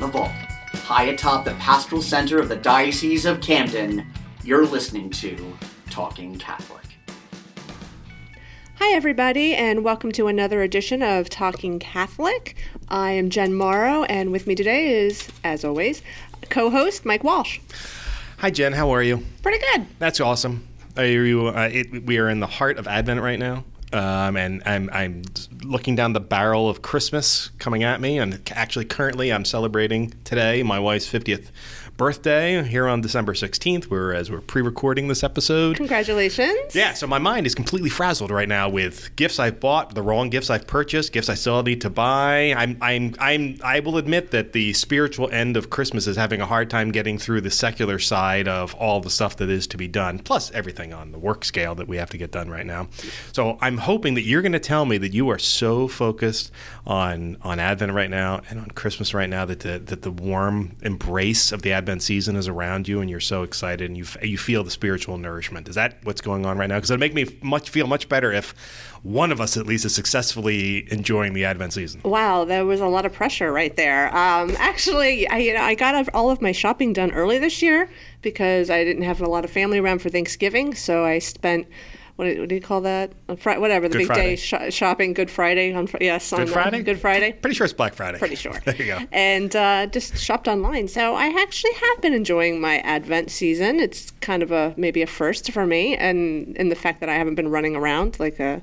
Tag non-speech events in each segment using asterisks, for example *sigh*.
the vault, high atop the pastoral center of the Diocese of Camden, you're listening to Talking Catholic. Hi, everybody, and welcome to another edition of Talking Catholic. I am Jen Morrow, and with me today is, as always, co host Mike Walsh. Hi, Jen. How are you? Pretty good. That's awesome. Are you, uh, it, we are in the heart of Advent right now. Um, and I'm, I'm looking down the barrel of Christmas coming at me. And actually, currently, I'm celebrating today my wife's 50th birthday here on December 16th, where as we're pre-recording this episode. Congratulations. Yeah, so my mind is completely frazzled right now with gifts I've bought, the wrong gifts I've purchased, gifts I still need to buy. I'm I'm I'm I will admit that the spiritual end of Christmas is having a hard time getting through the secular side of all the stuff that is to be done, plus everything on the work scale that we have to get done right now. So I'm hoping that you're going to tell me that you are so focused on on Advent right now and on Christmas right now that the, that the warm embrace of the Advent Advent season is around you and you're so excited and you you feel the spiritual nourishment. Is that what's going on right now? Because it'd make me much feel much better if one of us at least is successfully enjoying the Advent season. Wow, there was a lot of pressure right there. Um, actually, I, you know, I got all of my shopping done early this year because I didn't have a lot of family around for Thanksgiving, so I spent what, what do you call that? Fri- whatever the Good big Friday. day sh- shopping. Good Friday on yes on Good uh, Friday? Good Friday. Pretty sure it's Black Friday. Pretty sure. *laughs* there you go. And uh, just shopped online. So I actually have been enjoying my Advent season. It's kind of a maybe a first for me, and in the fact that I haven't been running around like a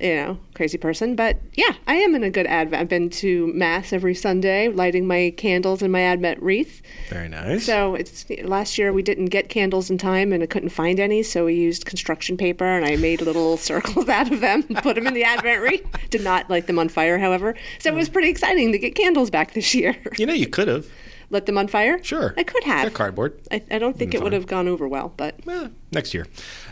you know crazy person. But yeah, I am in a good Advent. I've been to mass every Sunday, lighting my candles in my Advent wreath. Very nice. So it's last year we didn't get candles in time and I couldn't find any, so we used construction paper and I made little *laughs* circles out of them and put them in the Advent wreath. Did not light them on fire, however. So it was pretty exciting to get candles back this year. you know, you could have. Let them on fire? Sure. I could have. They're cardboard. I, I don't think it would have gone over well, but Eh, next year.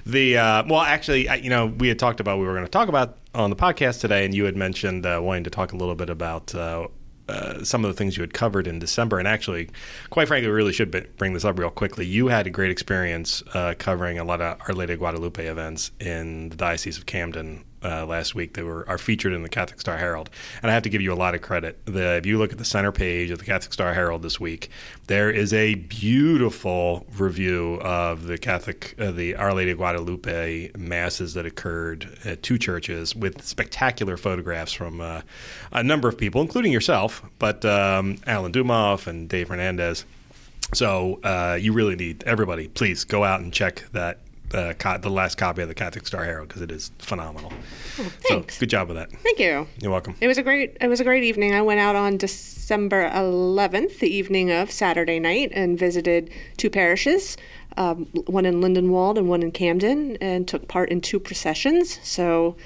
The uh, well, actually, I, you know, we had talked about we were going to talk about on the podcast today, and you had mentioned uh, wanting to talk a little bit about. Uh, uh, some of the things you had covered in December, and actually, quite frankly, we really should be- bring this up real quickly. You had a great experience uh, covering a lot of Our Lady of Guadalupe events in the Diocese of Camden uh, last week. They were are featured in the Catholic Star Herald, and I have to give you a lot of credit. The, if you look at the center page of the Catholic Star Herald this week, there is a beautiful review of the Catholic, uh, the Our Lady of Guadalupe masses that occurred at two churches with spectacular photographs from uh, a number of people, including yourself, but um, Alan Dumoff and Dave Hernandez. So uh, you really need everybody. Please go out and check that uh, co- the last copy of the Catholic Star Herald because it is phenomenal. thanks. So good job with that. Thank you. You're welcome. It was a great it was a great evening. I went out on December 11th, the evening of Saturday night, and visited two parishes, um, one in Lindenwold and one in Camden, and took part in two processions. So.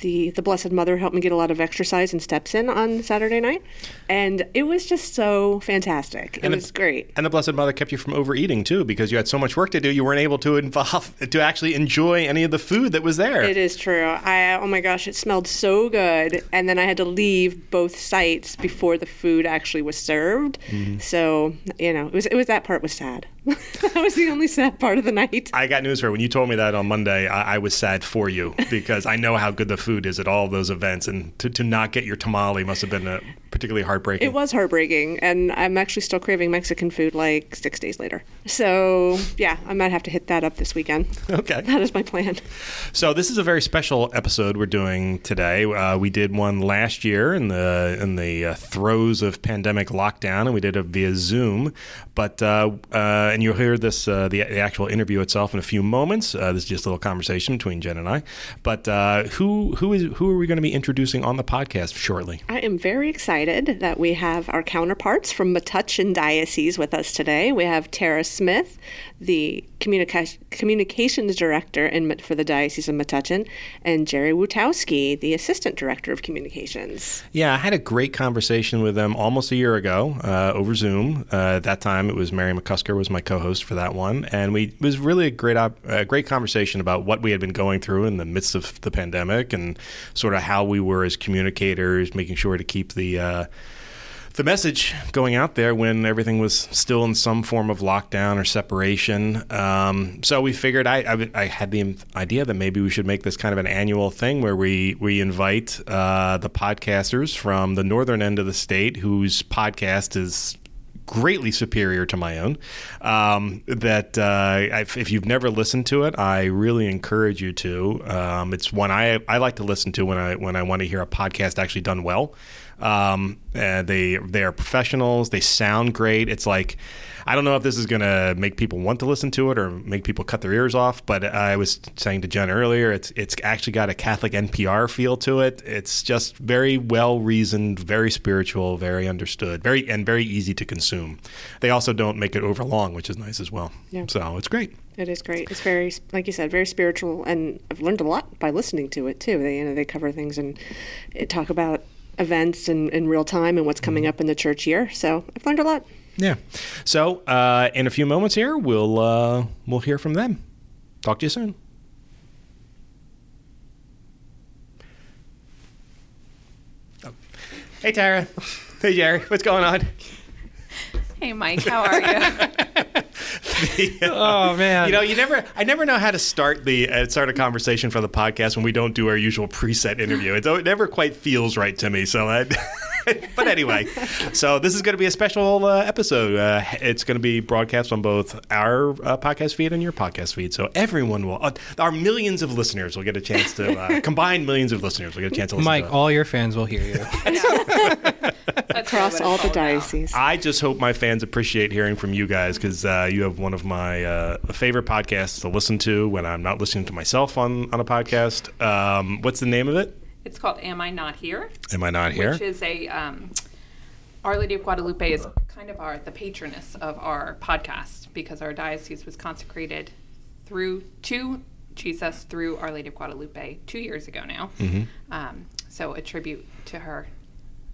The, the Blessed Mother helped me get a lot of exercise and steps in on Saturday night, and it was just so fantastic. It And the- was great. And the Blessed Mother kept you from overeating too, because you had so much work to do. You weren't able to involve to actually enjoy any of the food that was there. It is true. I oh my gosh, it smelled so good, and then I had to leave both sites before the food actually was served. Mm-hmm. So you know, it was it was that part was sad. *laughs* that was the only sad part of the night. I got news for you. When you told me that on Monday, I, I was sad for you because I know how good the food is at all those events, and to, to not get your tamale must have been uh particularly heartbreaking. It was heartbreaking, and I'm actually still craving Mexican food like six days later. So yeah, I might have to hit that up this weekend. *laughs* okay. That is my plan. So this is a very special episode we're doing today. Uh, we did one last year in the in the uh, throes of pandemic lockdown, and we did it via Zoom. But uh, uh, and you'll hear this uh, the, the actual interview itself in a few moments. Uh, this is just a little conversation between Jen and I. But uh, who who is who are we going to be introducing on the podcast shortly? I am very excited that we have our counterparts from Metuchen Diocese with us today. We have Tara Smith, the communica- communications director in, for the Diocese of Metuchen, and Jerry Wutowski, the assistant director of communications. Yeah, I had a great conversation with them almost a year ago uh, over Zoom. Uh, at that time, it was Mary McCusker was my co-host for that one, and we it was really a great op- a great conversation about what we had been going through in the midst of the pandemic and sort of how we were as communicators, making sure to keep the uh, the message going out there when everything was still in some form of lockdown or separation. Um, so we figured I, I, I had the idea that maybe we should make this kind of an annual thing where we we invite uh, the podcasters from the northern end of the state whose podcast is greatly superior to my own. Um, that uh, if, you've never listened to it, I really encourage you to. Um, it's one I I like to listen to when I when I want to hear a podcast actually done well. Um, uh, they they are professionals. They sound great. It's like I don't know if this is going to make people want to listen to it or make people cut their ears off. But I was saying to Jen earlier, it's it's actually got a Catholic NPR feel to it. It's just very well reasoned, very spiritual, very understood, very and very easy to consume. They also don't make it over long, which is nice as well. Yeah. So it's great. It is great. It's very, like you said, very spiritual, and I've learned a lot by listening to it too. They, you know, they cover things and talk about events in, in real time and what's coming up in the church year. So I've learned a lot. Yeah. So uh, in a few moments here, we'll uh, we'll hear from them. Talk to you soon. Oh. Hey Tara. *laughs* Hey Jerry. What's going on? Hey, Mike, how are you? *laughs* oh man. You know, you never. I never know how to start the uh, start a conversation for the podcast when we don't do our usual preset interview. It, it never quite feels right to me. So, I, *laughs* but anyway, so this is going to be a special uh, episode. Uh, it's going to be broadcast on both our uh, podcast feed and your podcast feed. So everyone will, uh, our millions of listeners will get a chance to uh, *laughs* combine millions of listeners will get a chance to listen. Mike, to it. all your fans will hear you. *laughs* Across all the dioceses. I just hope my fans appreciate hearing from you guys because uh, you have one of my uh, favorite podcasts to listen to when I'm not listening to myself on, on a podcast. Um, what's the name of it? It's called Am I Not Here? Am I not here? Which is a um, Our Lady of Guadalupe is kind of our the patroness of our podcast because our diocese was consecrated through to Jesus through Our Lady of Guadalupe two years ago now. Mm-hmm. Um, so a tribute to her.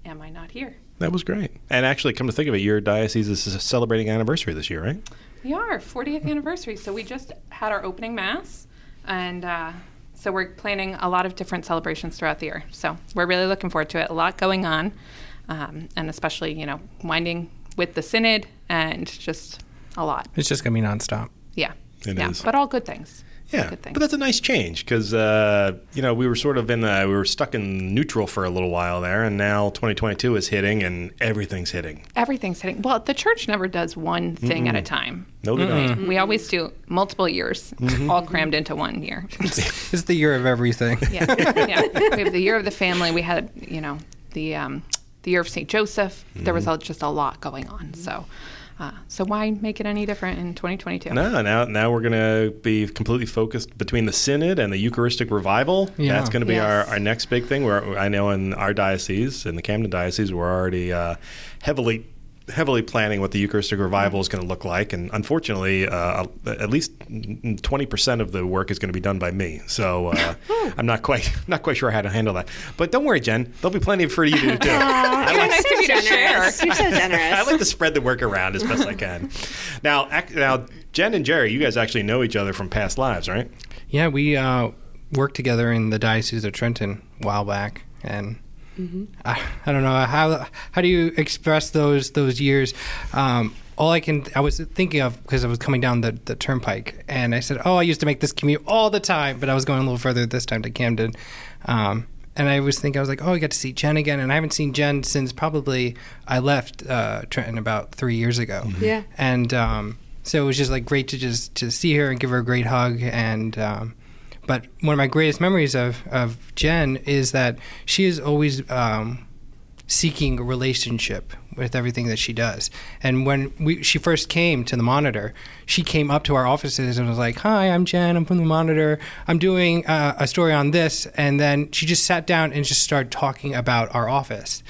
Am I not here? That was great. And actually, come to think of it, your diocese is celebrating anniversary this year, right? We are 40th anniversary. So we just had our opening mass, and uh, so we're planning a lot of different celebrations throughout the year. So we're really looking forward to it. A lot going on, um, and especially you know winding with the synod and just a lot. It's just gonna be nonstop. Yeah, It yeah, is. but all good things. Yeah, good things. but that's a nice change because uh, you know we were sort of in the, we were stuck in neutral for a little while there, and now 2022 is hitting and everything's hitting. Everything's hitting. Well, the church never does one thing at a time. No, they don't. We always do multiple years, Mm-hmm. all crammed into one year. *laughs* *laughs* It's the year of everything. yeah, yeah. We have the year of the family. We had, you know, the um, the year of Saint Joseph. There was a, just a lot going on. So, uh, so why make it any different in 2022? No, now now we're going to be completely focused between the synod and the Eucharistic revival. Yeah. That's going to be Yes. our, our next big thing. Where I know in our diocese, in the Camden diocese, we're already uh, heavily heavily planning what the Eucharistic revival is going to look like, and unfortunately, uh, at least twenty percent of the work is going to be done by me. So uh, *laughs* I'm not quite *laughs* not quite sure how to handle that. But don't worry, Jen. There'll be plenty for you to do. too. I like nice of you to. You're so generous. I like to spread the work around as best I can. Now, ac- now, Jen and Jerry, you guys actually know each other from past lives, right? Yeah, we uh, worked together in the Diocese of Trenton a while back, and I, I don't know how how do you express those those years. Um, all I can I was thinking of because I was coming down the, the turnpike, and I said, "Oh, I used to make this commute all the time," but I was going a little further this time to Camden. Um, and I was thinking, I was like, "Oh, I got to see Jen again," and I haven't seen Jen since probably I left uh, Trenton about three years ago. Yeah. and um, so it was just like great to just to see her and give her a great hug and um, but one of my greatest memories of, of jen is that she is always um, seeking a relationship with everything that she does. And when we, she first came to the monitor she came up to our offices and was like hi i'm jen. I'm from the monitor. I'm doing uh, a story on this. And then she just sat down and just started talking about our office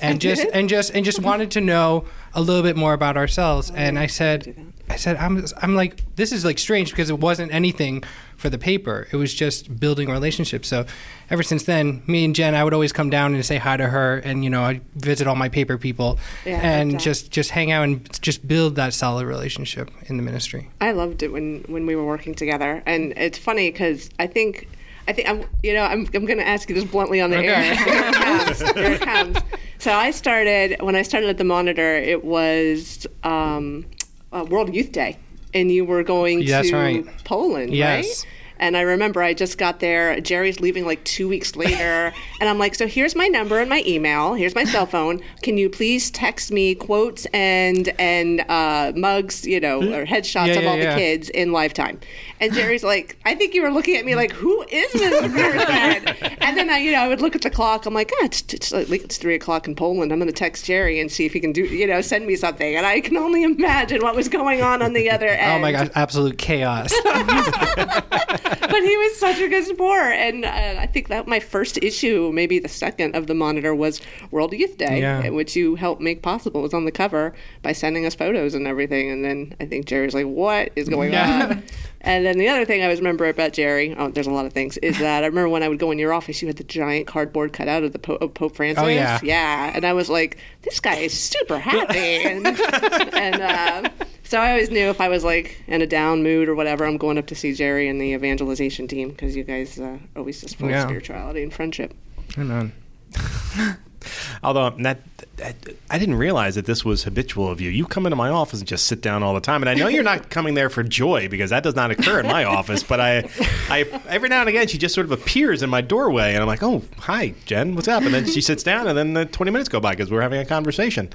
and just *laughs* and just and just wanted to know a little bit more about ourselves. And I said, I said, I'm I'm like this is like strange because it wasn't anything for the paper. It was just building relationships. So ever since then, me and Jen, I would always come down and say hi to her, and you know, I visit all my paper people, Yeah, and just just hang out and just build that solid relationship in the ministry. I loved it when when we were working together, and it's funny because I think I think I'm you know I'm I'm going to ask you this bluntly on the air. Here it comes. Here it *laughs* comes. So I started when I started at the Monitor. It was um, uh, World Youth Day, and you were going That's to right. Poland, Yes. right? And I remember I just got there. Jerry's leaving like two weeks later. *laughs* and I'm like, so here's my number and my email. Here's my cell phone. Can you please text me quotes and and uh, mugs, you know, or headshots Yeah, of all yeah. the kids in Lifetime? And Jerry's like, I think you were looking at me like, who is this person? *laughs* and then I, you know, I would look at the clock. I'm like, ah, it's, it's like it's three o'clock in Poland. I'm going to text Jerry and see if he can do, you know, send me something. And I can only imagine what was going on on the other end. Oh my gosh, absolute chaos. *laughs* but he was such a good sport, and uh, I think that my first issue, maybe the second of the monitor, was World Youth Day, Yeah. which you helped make possible. It was on the cover by sending us photos and everything, and then I think Jerry's like, "What is going Yeah. on?" *laughs* And then the other thing I always remember about Jerry, oh, there's a lot of things, is that I remember when I would go in your office, you had the giant cardboard cutout of the po- of Pope Francis. Oh, yeah. yeah, and I was like, this guy is super happy, *laughs* and, and uh, so I always knew if I was like in a down mood or whatever, I'm going up to see Jerry and the evangelization team because you guys uh, always just full Yeah. spirituality and friendship. On. *laughs* Although that, that I didn't realize that this was habitual of you. You come into my office and just sit down all the time, and I know you're not *laughs* coming there for joy because that does not occur in my office. But I, I every now and again she just sort of appears in my doorway, and I'm like, "Oh, hi, Jen, what's up?" And then she sits down, and then the 20 minutes go by because we're having a conversation.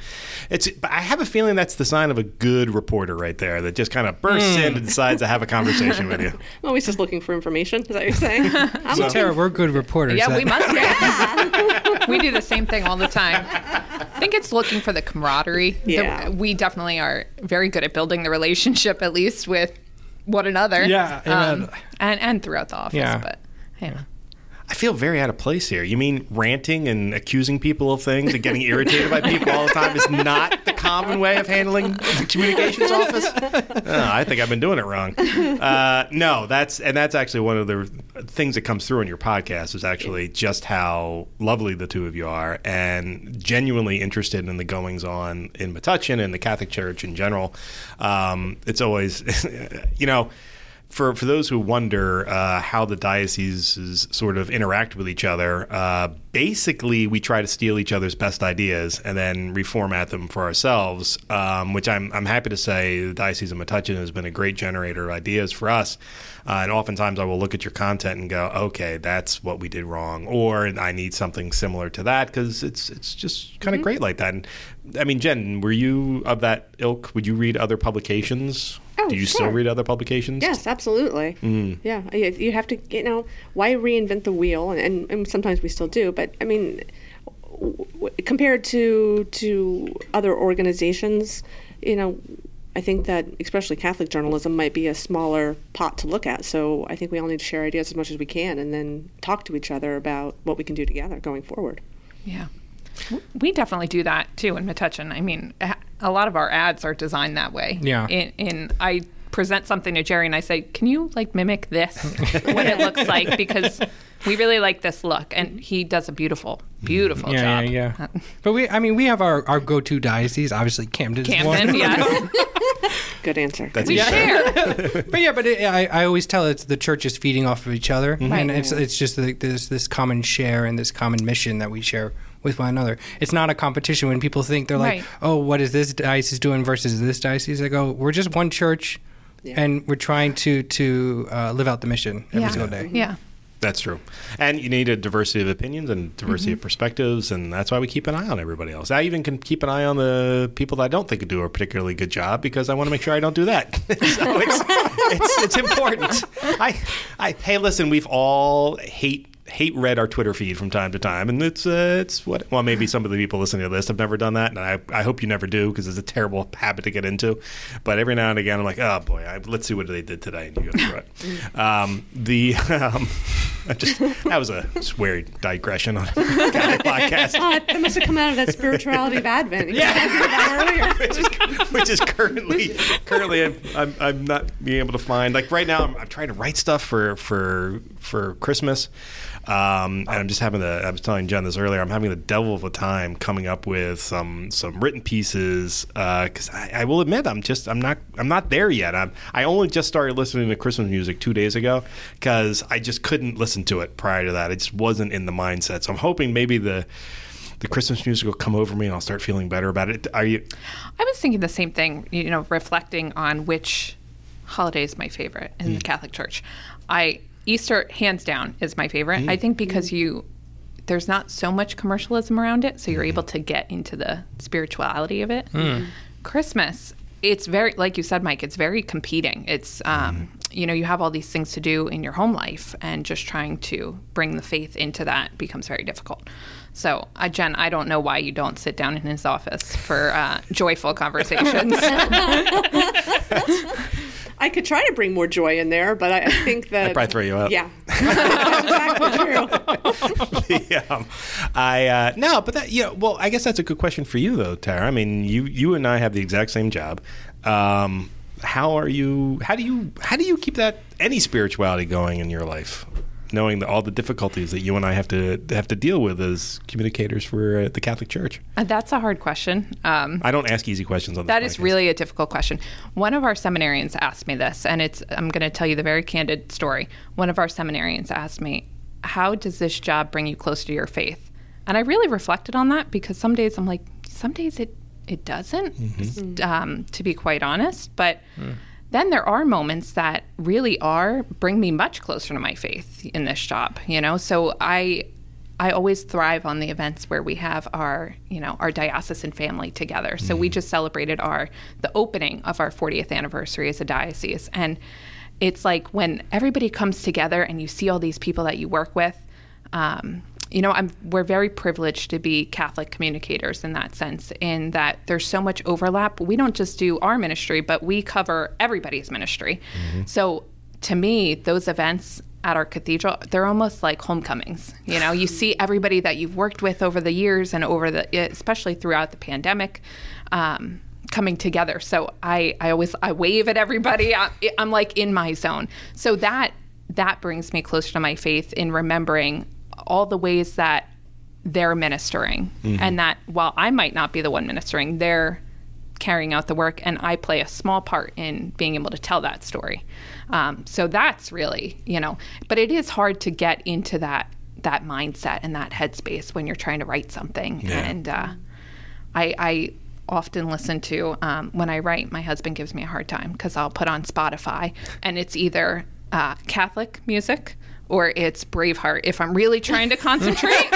It's, I have a feeling that's the sign of a good reporter right there that just kind of bursts in hmm. and decides to have a conversation with you. *laughs* I'm always just looking for information. Is that what you're saying? *laughs* I'm So looking- Tara, we're good reporters. Yeah, That- we must be. we do the same thing all the time. I think it's looking for the camaraderie. The- Yeah. we definitely are very good at building the relationship, at least with one another. Yeah, Um, and and throughout the office. Yeah. But you know. I feel very out of place here. You mean ranting and accusing people of things and getting irritated by people all the time is not the common way of handling the communications office? Oh, I think I've been doing it wrong. Uh, no, that's and that's actually one of the things that comes through in your podcast is actually just how lovely the two of you are and genuinely interested in the goings on in Metuchen and the Catholic Church in general. Um, it's always, *laughs* you know for for those who wonder uh, how the dioceses sort of interact with each other, uh, basically we try to steal each other's best ideas and then reformat them for ourselves. Um, which I'm I'm happy to say the diocese of Metuchen has been a great generator of ideas for us. Uh, and oftentimes I will look at your content and go, okay, that's what we did wrong, or I need something similar to that because it's it's just kind of great like that. And I mean, Jen, were you of that ilk? Would you read other publications? Oh, Do you sure. still read other publications? Yes, absolutely. Mm. Yeah, you you have to, you know, why reinvent the wheel? And, and, and sometimes we still do, but I mean, w- w- compared to to other organizations, you know, I think that especially Catholic journalism might be a smaller pot to look at. So I think we all need to share ideas as much as we can, and then talk to each other about what we can do together going forward. Yeah. W- We definitely do that too in Metuchen. I mean, a- a lot of our ads are designed that way. Yeah. In, in I present something to Jerry and I say, "Can you like mimic this? what it looks like?" *laughs* Because we really like this look, and he does a beautiful, beautiful Yeah, job. yeah, yeah. Uh, but we, I mean, we have our, our go-to diocese. Obviously, Camden's Camden, one. yes. *laughs* Good answer. That's we Yeah. share. *laughs* But yeah, but it, I, I always tell it's the church is feeding off of each other, mm-hmm. Right. and it's it's just like this this common share and this common mission that we share with one another. It's not a competition when people think they're like, Right. oh, what is this diocese doing versus this diocese? I go, we're just one church, Yeah. and we're trying to to uh, live out the mission every yeah. single day. Yeah. That's true. And you need a diversity of opinions and diversity of perspectives, and that's why we keep an eye on everybody else. I even can keep an eye on the people that I don't think do a particularly good job because I want to make sure I don't do that. *laughs* so it's, it's, it's important. I, I, hey, listen, we've all hate hate read our Twitter feed from time to time, and it's uh, it's what well maybe some of the people listening to this have never done that, and I, I hope you never do because it's a terrible *laughs* habit to get into. But every now and again, I'm like, oh boy, I, let's see what they did today, and you go through it. *laughs* um, the *laughs* um, I just that was a weird digression on a Catholic podcast. Oh, that must have come out of that spirituality of Advent. You Yeah. talked about earlier. which is, which is currently currently I'm, I'm, I'm not being able to find like right now I'm, I'm trying to write stuff for for for Christmas um, and I'm just having the I was telling Jen this earlier I'm having the devil of a time coming up with some some written pieces because I, I will admit I'm just I'm not I'm not there yet I'm I only just started listening to Christmas music two days ago because I just couldn't listen to it prior to that it just wasn't in the mindset so I'm hoping maybe the the Christmas music will come over me and I'll start feeling better about it. Are you? I was thinking the same thing, you know, reflecting on which holiday is my favorite in the Catholic Church. I Easter, hands down, is my favorite. I think because you there's not so much commercialism around it, so you're able to get into the spirituality of it. Christmas, it's very like you said, Mike. It's very competing. It's um, you know you have all these things to do in your home life, and just trying to bring the faith into that becomes very difficult. So, uh, Jen, I don't know why you don't sit down in his office for uh, joyful *laughs* conversations. *laughs* I could try to bring more joy in there, but I, I *laughs* think that probably throw you out. Yeah, *laughs* exactly true. *laughs* yeah, I uh, no, but that yeah. Well, I guess that's a good question for you though, Tara. I mean, you you and I have the exact same job. Um, how are you? How do you how do you keep that any spirituality going in your life? Knowing that all the difficulties that you and I have to have to deal with as communicators for uh, the Catholic Church. Uh, That's a hard question. Um, I don't ask easy questions on this That is really a difficult question. One of our seminarians asked me this, and it's I'm going to tell you the very candid story. One of our seminarians asked me, "How does this job bring you closer to your faith?" And I really reflected on that because some days I'm like, some days it it doesn't, um, to be quite honest. But then there are moments that really are bring me much closer to my faith in this job. You know, so I I always thrive on the events where we have our, you know, our diocesan family together. So we just celebrated our the opening of our 40th anniversary as a diocese, and it's like when everybody comes together and you see all these people that you work with. Um, you know, I'm, we're very privileged to be Catholic communicators in that sense, in that there's so much overlap. We don't just do our ministry, but we cover everybody's ministry. So to me, those events at our cathedral, they're almost like homecomings. You know, you see everybody that you've worked with over the years and over the, especially throughout the pandemic, um, coming together. So I, I always, I wave at everybody. I, I'm like in my zone. So that, that brings me closer to my faith in remembering all the ways that they're ministering and that while I might not be the one ministering, they're carrying out the work and I play a small part in being able to tell that story. Um, so that's really, you know, but it is hard to get into that that mindset and that headspace when you're trying to write something. And uh, I, I often listen to um, when I write. My husband gives me a hard time because I'll put on Spotify and it's either uh, Catholic music or it's Braveheart if I'm really trying to concentrate. *laughs*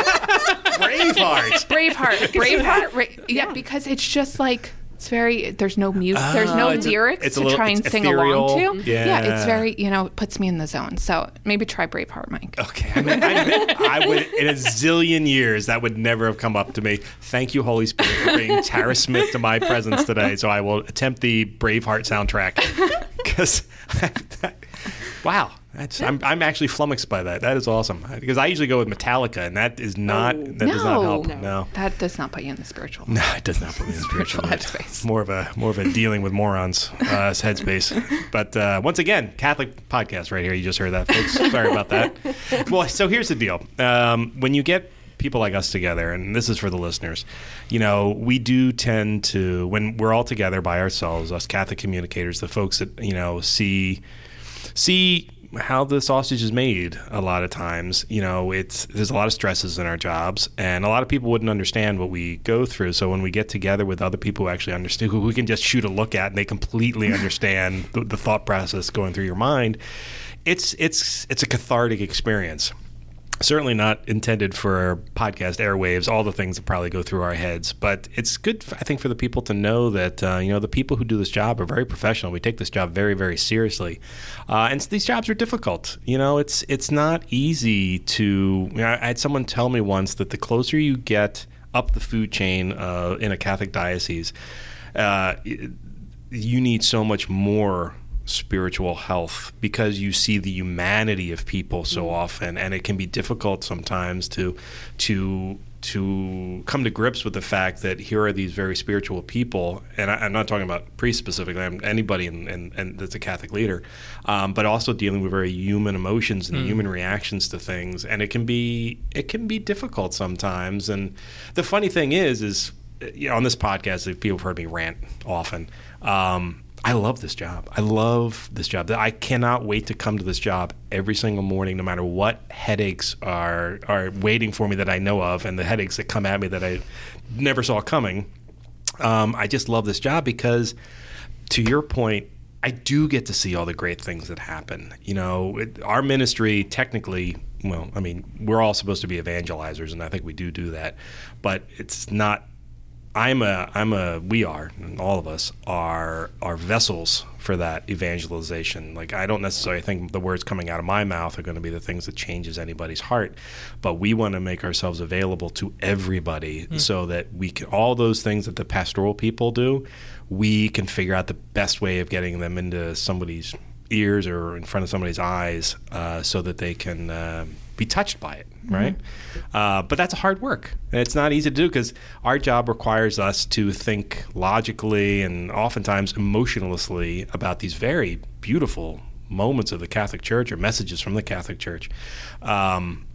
Braveheart. Braveheart, *laughs* Braveheart, ra- yeah, because it's just like it's very. There's no music. Ah, there's no Oh, it's a- lyrics it's a to little- try and it's sing along to. Yeah. it's very. You know, it puts me in the zone. So maybe try Braveheart, Mike. Okay, I, mean, I, admit I would in a zillion years that would never have come up to me. Thank you, Holy Spirit, for bringing Tara Smith to my presence today. So I will attempt the Braveheart soundtrack *laughs* because, wow, that's I'm, I'm actually flummoxed by that. That is awesome because I usually go with Metallica, and that is not that does not help. No. that does not put you in the spiritual. *laughs* No, it does not put me in the Spiritual headspace. More of a more of a dealing with morons *laughs* uh, headspace. But uh, once again, Catholic podcast right here. You just heard that, folks. Sorry about that. *laughs* Well, so here's the deal. Um, when you get people like us together, and this is for the listeners, you know, we do tend to when we're all together by ourselves, us Catholic communicators, the folks that you know see see how the sausage is made a lot of times you know it's there's a lot of stresses in our jobs and a lot of people wouldn't understand what we go through. So when we get together with other people who actually understand who we can just shoot a look at and they completely *laughs* understand the, the thought process going through your mind it's it's it's a cathartic experience certainly not intended for podcast airwaves, all the things that probably go through our heads. But it's good, I think, for the people to know that, uh, you know, the people who do this job are very professional. We take this job very, very seriously. Uh, and these jobs are difficult. You know, it's, it's not easy to, you know, I had someone tell me once that the closer you get up the food chain uh, in a Catholic diocese, uh, you need so much more spiritual health because you see the humanity of people so often and it can be difficult sometimes to to to come to grips with the fact that here are these very spiritual people and I, am not talking about priests specifically I'm anybody in, in, in that's a catholic leader um, but also dealing with very human emotions and human reactions to things and it can be it can be difficult sometimes and the funny thing is is you know, on this podcast, people have heard me rant often. Um, I love this job. I love this job. I cannot wait to come to this job every single morning, no matter what headaches are are waiting for me that I know of, and the headaches that come at me that I never saw coming. Um, I just love this job because, to your point, I do get to see all the great things that happen. You know, it, our ministry technically, well, I mean, we're all supposed to be evangelizers, and I think we do do that, but it's not. I'm a, I'm a, we are, and all of us are, are vessels for that evangelization. Like I don't necessarily think the words coming out of my mouth are going to be the things that changes anybody's heart, but we want to make ourselves available to everybody mm. so that we can all those things that the pastoral people do, we can figure out the best way of getting them into somebody's ears or in front of somebody's eyes uh, so that they can uh, be touched by it. Right? Mm-hmm. Uh, but that's hard work. And it's not easy to do because our job requires us to think logically and oftentimes emotionlessly about these very beautiful moments of the Catholic Church or messages from the Catholic Church. Um,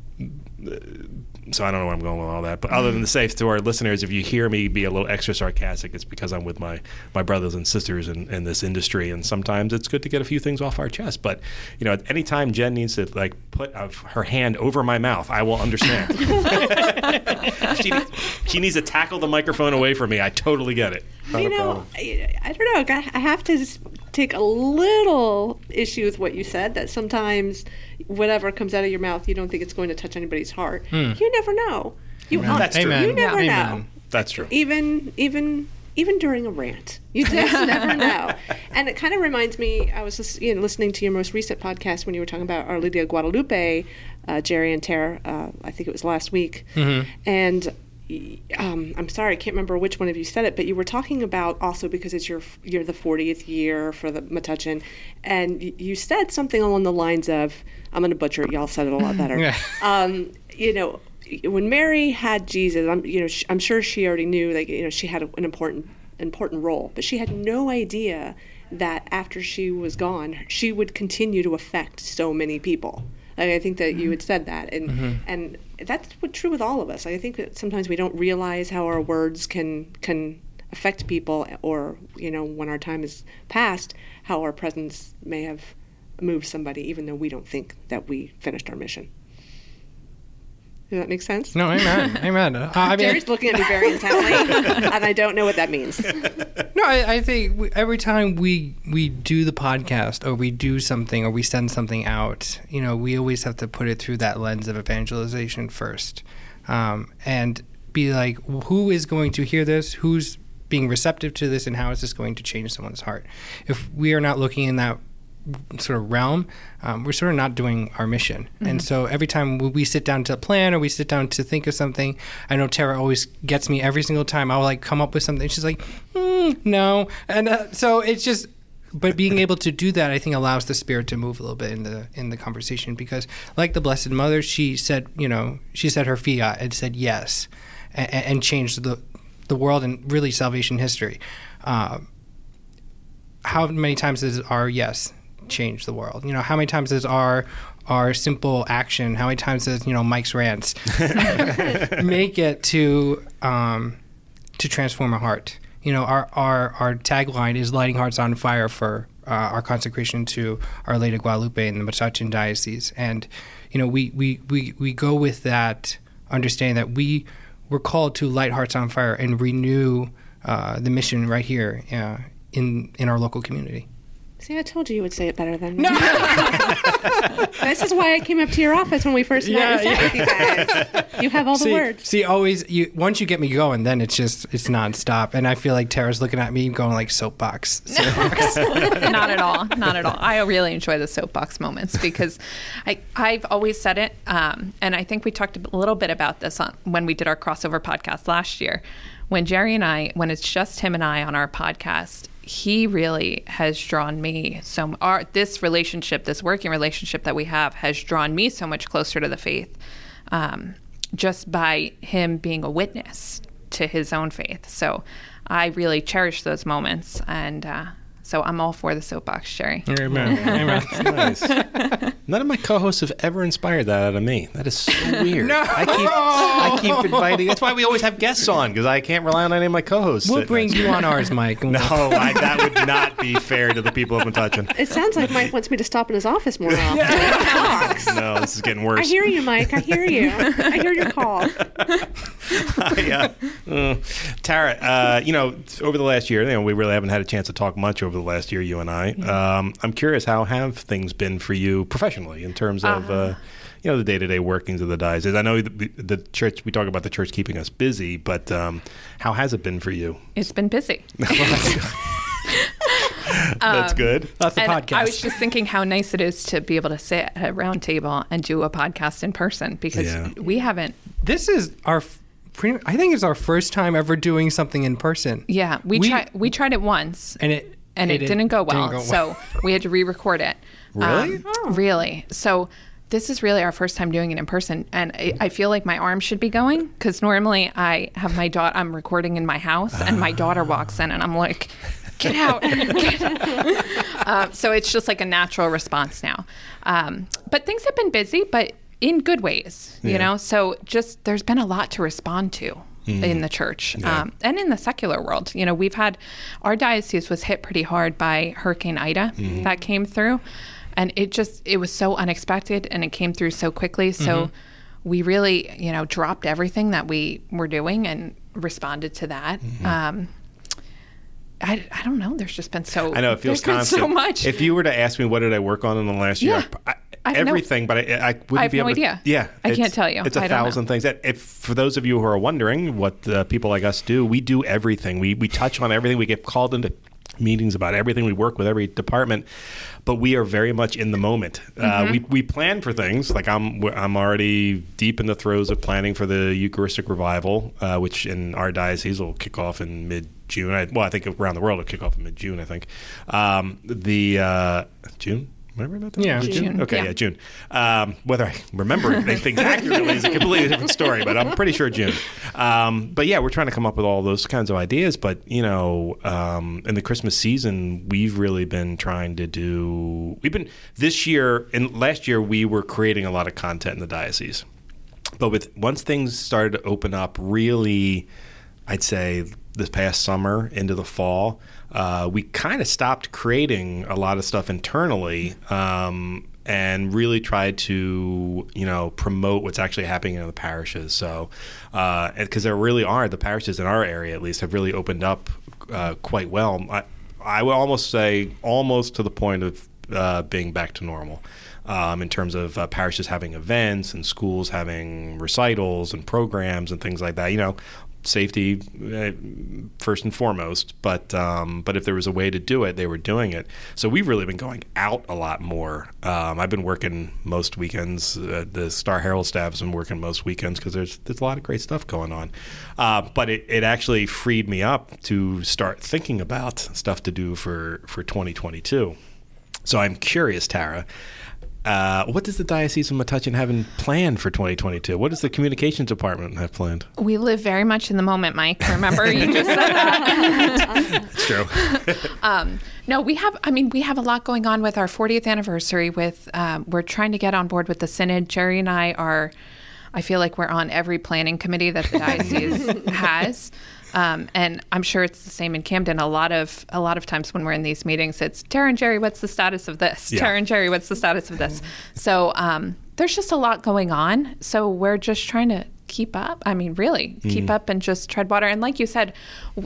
so I don't know where I'm going with all that. But other than to say to our listeners, if you hear me be a little extra sarcastic, it's because I'm with my, my brothers and sisters in, in this industry, and sometimes it's good to get a few things off our chest. But you know, at any time Jen needs to like put her hand over my mouth, I will understand. *laughs* she, she needs to tackle the microphone away from me. I totally get it. Not you know, I, I, don't know. I have to take a little issue with what you said. That sometimes whatever comes out of your mouth, you don't think it's going to touch anybody's heart. Hmm. You never know. You, Amen. That's true. You never yeah. know. Amen. That's true. Even even even during a rant, you just *laughs* never know. And it kind of reminds me. I was just, you know, listening to your most recent podcast when you were talking about Our Lady of Guadalupe, uh, Jerry and Tara. Uh, I think it was last week, mm-hmm. and um, I'm sorry, I can't remember which one of you said it, but you were talking about also because it's your you're the 40th year for the Metuchen, and you said something along the lines of, "I'm going to butcher it. Y'all said it a lot better." *laughs* yeah. um, you know, when Mary had Jesus, I'm you know I'm sure she already knew like you know she had an important important role, but she had no idea that after she was gone, she would continue to affect so many people. Like, I think that mm-hmm. you had said that, and mm-hmm. and that's what true with all of us. I think that sometimes we don't realize how our words can can affect people, or you know, when our time is past, how our presence may have moved somebody, even though we don't think that we finished our mission. Does that make sense? No, amen, *laughs* amen. Uh, I mean, Jerry's looking at me very intently, and I don't know what that means. No, I, I think we, every time we we do the podcast or we do something or we send something out, you know, we always have to put it through that lens of evangelization first, um, and be like, who is going to hear this? Who's being receptive to this, and how is this going to change someone's heart? If we are not looking in that sort of realm, um, we're sort of not doing our mission. Mm-hmm. And so every time we sit down to plan or we sit down to think of something, I know Tara always gets me every single time. I'll like come up with something. She's like, mm, no. And uh, so it's just, but being able to do that, I think, allows the spirit to move a little bit in the in the conversation because, like the Blessed Mother, she said, you know, she said her fiat and said yes, and, and changed the the world and really salvation history. Uh, how many times is our yes change the world? You know, how many times does our our simple action, how many times does you know Mike's rants *laughs* make it to um, to transform a heart? You know, our our our tagline is "Lighting Hearts on Fire" for uh, our consecration to Our Lady of Guadalupe in the Metuchen Diocese, and you know, we we we we go with that understanding that we we're called to light hearts on fire and renew uh, the mission right here uh, in in our local community. See, I told you you would say it better than me. No. *laughs* this is why I came up to your office when we first met yeah, yeah. you guys. You have all see, the words. See, always you once you get me going, then it's just it's nonstop. And I feel like Tara's looking at me going like soapbox. *laughs* soapbox. Not at all. Not at all. I really enjoy the soapbox moments because I I've always said it, um, and I think we talked a little bit about this on when we did our crossover podcast last year. When Jerry and I, when it's just him and I on our podcast, he really has drawn me so our this relationship this working relationship that we have has drawn me so much closer to the faith um, just by him being a witness to his own faith. So i really cherish those moments and uh, so I'm all for the soapbox, Jerry. Amen. Amen. nice. *laughs* None of my co-hosts have ever inspired that out of me. That is so weird. no! I keep I keep inviting. That's why we always have guests on because I can't rely on any of my co-hosts. We'll bring you on ours, Mike. *laughs* no, I, that would not be fair to the people of Metuchen. It sounds like Mike wants me to stop in his office more often. *laughs* no, this is getting worse. I hear you, Mike. I hear you. I hear your call. I, uh, uh, Tara, uh, you know, over the last year, you know, we really haven't had a chance to talk much over the last year, you and I. Um, I'm curious, how have things been for you professionally in terms of, uh, you know, the day to day workings of the diocese? I know the, the church, we talk about the church keeping us busy, but um, how has it been for you? It's been busy. *laughs* *laughs* That's good. That's the podcast. I was just thinking how nice it is to be able to sit at a round table and do a podcast in person because Yeah. we haven't. this is our. f- I think it's our first time ever doing something in person. Yeah, we, We- tried. We tried it once, and it and it, didn't go well. didn't go So we had to re-record it. *laughs* Really? Um, Really. So this is really our first time doing it in person, and I, I feel like my arm should be going because normally I have my daughter. I'm recording in my house, and my daughter walks in, and I'm like. Get out! Get out." Uh, *laughs* so it's just like a natural response now. Um, but things have been busy, but in good ways, you Yeah. know. So just there's been a lot to respond to in the church um, and in the secular world. You know, we've had our diocese was hit pretty hard by Hurricane Ida that came through, and it just it was so unexpected and it came through so quickly. So we really, you know, dropped everything that we were doing and responded to that. Um, I, I don't know. There's just been so I know it feels constant. so much. If you were to ask me what did I work on in the last Yeah. year, I, I everything, but I, I wouldn't I have be no able to. idea. Yeah, I can't tell you. It's a I thousand things. That if for those of you who are wondering what uh, people like us do, we do everything. We we touch on everything. We get called into meetings about everything. We work with every department, but we are very much in the moment. Mm-hmm. Uh, we we plan for things. Like I'm I'm already deep in the throes of planning for the Eucharistic revival, uh, which in our diocese will kick off in mid. June. I, well, I think around the world it'll kick off in mid June. I think um, the uh, June. Remember about that? Yeah. June, Okay, yeah. yeah, June. Um, whether I remember *laughs* things accurately is a completely different story, but I'm pretty sure June. Um, but yeah, we're trying to come up with all those kinds of ideas. But you know, um, in the Christmas season, we've really been trying to do. We've been this year and last year we were creating a lot of content in the diocese. But with once things started to open up, really, I'd say this past summer into the fall, uh, we kind of stopped creating a lot of stuff internally. Um, and really tried to, you know, promote what's actually happening in the parishes. So, because there really are the parishes in our area, at least, have really opened up uh, quite well. I, I would almost say almost to the point of uh, being back to normal um, in terms of uh, parishes having events and schools having recitals and programs and things like that. You know, safety uh, first and foremost, but um, but if there was a way to do it, they were doing it. So we've really been going out a lot more. Um, I've been working most weekends. Uh, the Star Herald staff has been working most weekends because there's there's a lot of great stuff going on. Uh, but it, it actually freed me up to start thinking about stuff to do for for 2022. So I'm curious, Tara. Uh, what does the Diocese of Metuchen have in plan for 2022? What does the communications department have planned? we live very much in the moment, Mike. Remember, you just said that. It's true. *laughs* Um, no, we have. I mean, we have a lot going on with our 40th anniversary. With um, we're trying to get on board with the synod. Jerry and I are. I feel like we're on every planning committee that the *laughs* diocese has. Um, and I'm sure it's the same in Camden. A lot of a lot of times when we're in these meetings, it's Tara and Jerry. What's the status of this? Yeah. Tara and Jerry. What's the status of this? So um, there's just a lot going on. So we're just trying to keep up. I mean, really keep up and just tread water. And like you said,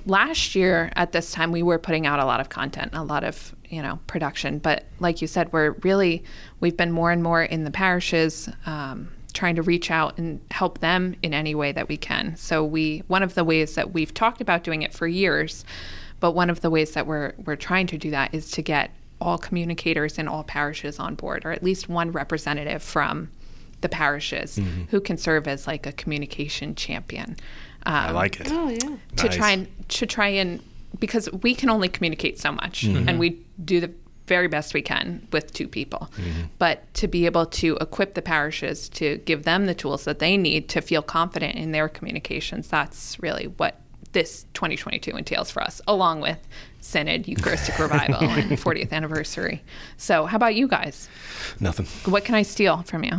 last year at this time we were putting out a lot of content, a lot of you know production. But like you said, we're really we've been more and more in the parishes. Um, trying to reach out and help them in any way that we can. So we one of the ways that we've talked about doing it for years, but one of the ways that we're we're trying to do that is to get all communicators in all parishes on board or at least one representative from the parishes who can serve as like a communication champion. Um, I like it. Oh yeah. to Nice. try and to try and because we can only communicate so much and we do the very best we can with two people but to be able to equip the parishes to give them the tools that they need to feel confident in their communications that's really what this 2022 entails for us along with synod eucharistic *laughs* revival and 40th anniversary so how about you guys Nothing. what can i steal from you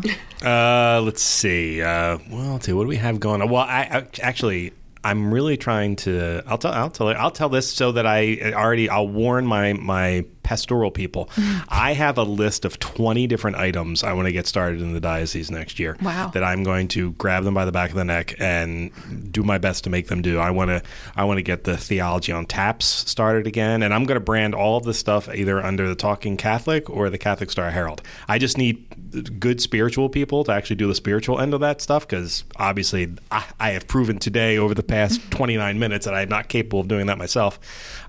Uh, let's see. Uh, well, let's see. What do we have going on? Well, I, I actually. I'm really trying to. I'll tell. I'll tell. I'll tell this so that I already. I'll warn my my pastoral people. *laughs* I have a list of 20 different items I want to get started in the diocese next year. Wow. That I'm going to grab them by the back of the neck and do my best to make them do. I want to I want to get the theology on taps started again, and I'm going to brand all of this stuff either under the Talking Catholic or the Catholic Star Herald. I just need good spiritual people to actually do the spiritual end of that stuff because obviously I, I have proven today over the past *laughs* 29 minutes that I'm not capable of doing that myself.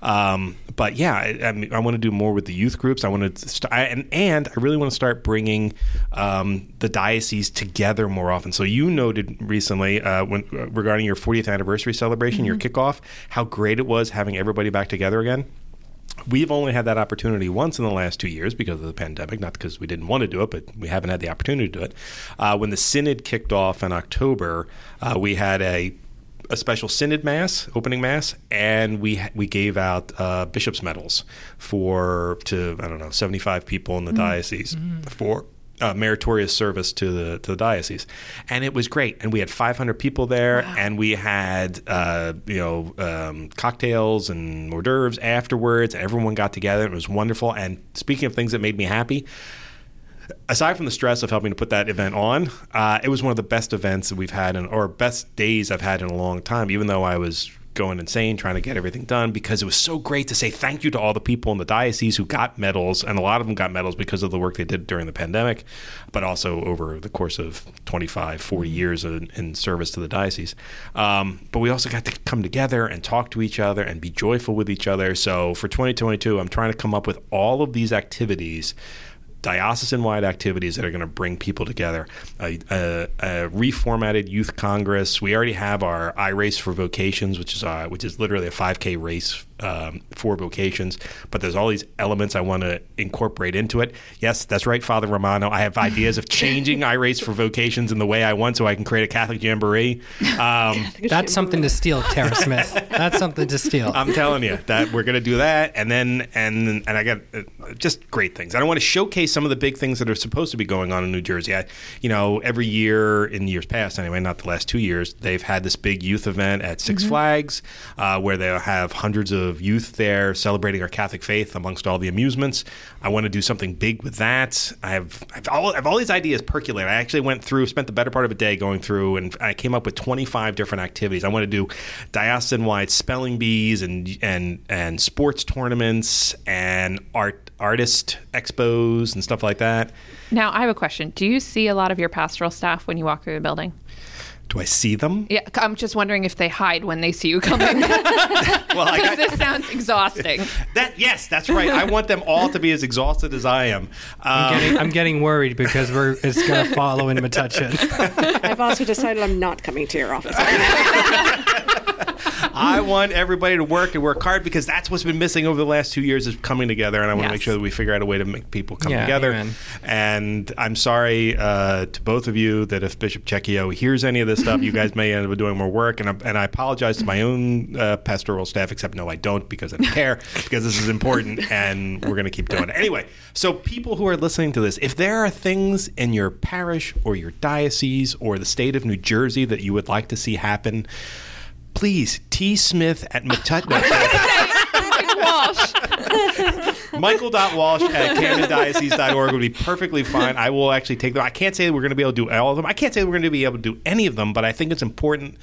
Um, but yeah, I, I, mean, I want to do more with the youth groups. I want to, st- I, and, and I really want to start bringing um, the diocese together more often. So you noted recently uh, when uh, regarding your 40th anniversary celebration, your kickoff, how great it was having everybody back together again. We've only had that opportunity once in the last two years because of the pandemic, not because we didn't want to do it, but we haven't had the opportunity to do it. Uh, when the synod kicked off in October, uh, we had a a special synod mass, opening mass, and we we gave out uh, bishops' medals for to I don't know seventy five people in the diocese for uh, meritorious service to the to the diocese, and it was great. And we had 500 people there, and we had uh, you know um, cocktails and hors d'oeuvres afterwards. Everyone got together. It was wonderful. And speaking of things that made me happy, aside from the stress of helping to put that event on, uh, it was one of the best events that we've had, in, or best days I've had in a long time. Even though I was going insane trying to get everything done, because it was so great to say thank you to all the people in the diocese who got medals, and a lot of them got medals because of the work they did during the pandemic, but also over the course of 25, 40 years in, in service to the diocese. Um, but we also got to come together and talk to each other and be joyful with each other. So for 2022, I'm trying to come up with all of these activities diocesan wide activities that are going to bring people together. A, a, a, reformatted youth congress. We already have our I Race for Vocations, which is uh, which is literally a 5K race um, for vocations. But there's all these elements I want to incorporate into it. Yes, that's right, Father Romano. I have ideas of changing I Race for Vocations in the way I want, so I can create a Catholic jamboree. Um, *laughs* That's something to steal, Tara *laughs* Smith. That's something to steal. I'm telling you that we're going to do that, and then and and I got uh, just great things. I don't want to showcase some of the big things that are supposed to be going on in New Jersey. I, you know, every year in years past, anyway, not the last two years, they've had this big youth event at 6 Flags uh, where they'll have hundreds of youth there celebrating our Catholic faith amongst all the amusements. I want to do something big with that. I have I've all, I have all these ideas percolate. I actually went through, spent the better part of a day going through, and I came up with 25 different activities. I want to do diocesan-wide spelling bees and and and sports tournaments and art artist expos and stuff like that. Now, I have a question. Do you see a lot of your pastoral staff when you walk through the building? Do I see them? Yeah, I'm just wondering if they hide when they see you coming. *laughs* Well, I got this sounds exhausting. that. Yes, that's right. I want them all to be as exhausted as I am. Um, Getting- I'm getting worried because we're it's going to follow in Metuchen. *laughs* I've also decided I'm not coming to your office. *laughs* I want everybody to work and work hard because that's what's been missing over the last two years is coming together, and I want to make sure that we figure out a way to make people come Yeah, together. amen. And I'm sorry uh, to both of you that if Bishop Checchio hears any of this stuff, you guys *laughs* may end up doing more work, and I, and I apologize to my own uh, pastoral staff. Except no, I don't because I don't care *laughs* because this is important, and we're going to keep doing it anyway. So people who are listening to this, if there are things in your parish or your diocese or the state of New Jersey that you would like to see happen please t. Smith at *laughs* Walsh. *laughs* michael.walsh at camdendiocese.org would be perfectly fine. I will actually take them. I can't say we're going to be able to do all of them. I can't say we're going to be able to do any of them but i think it's important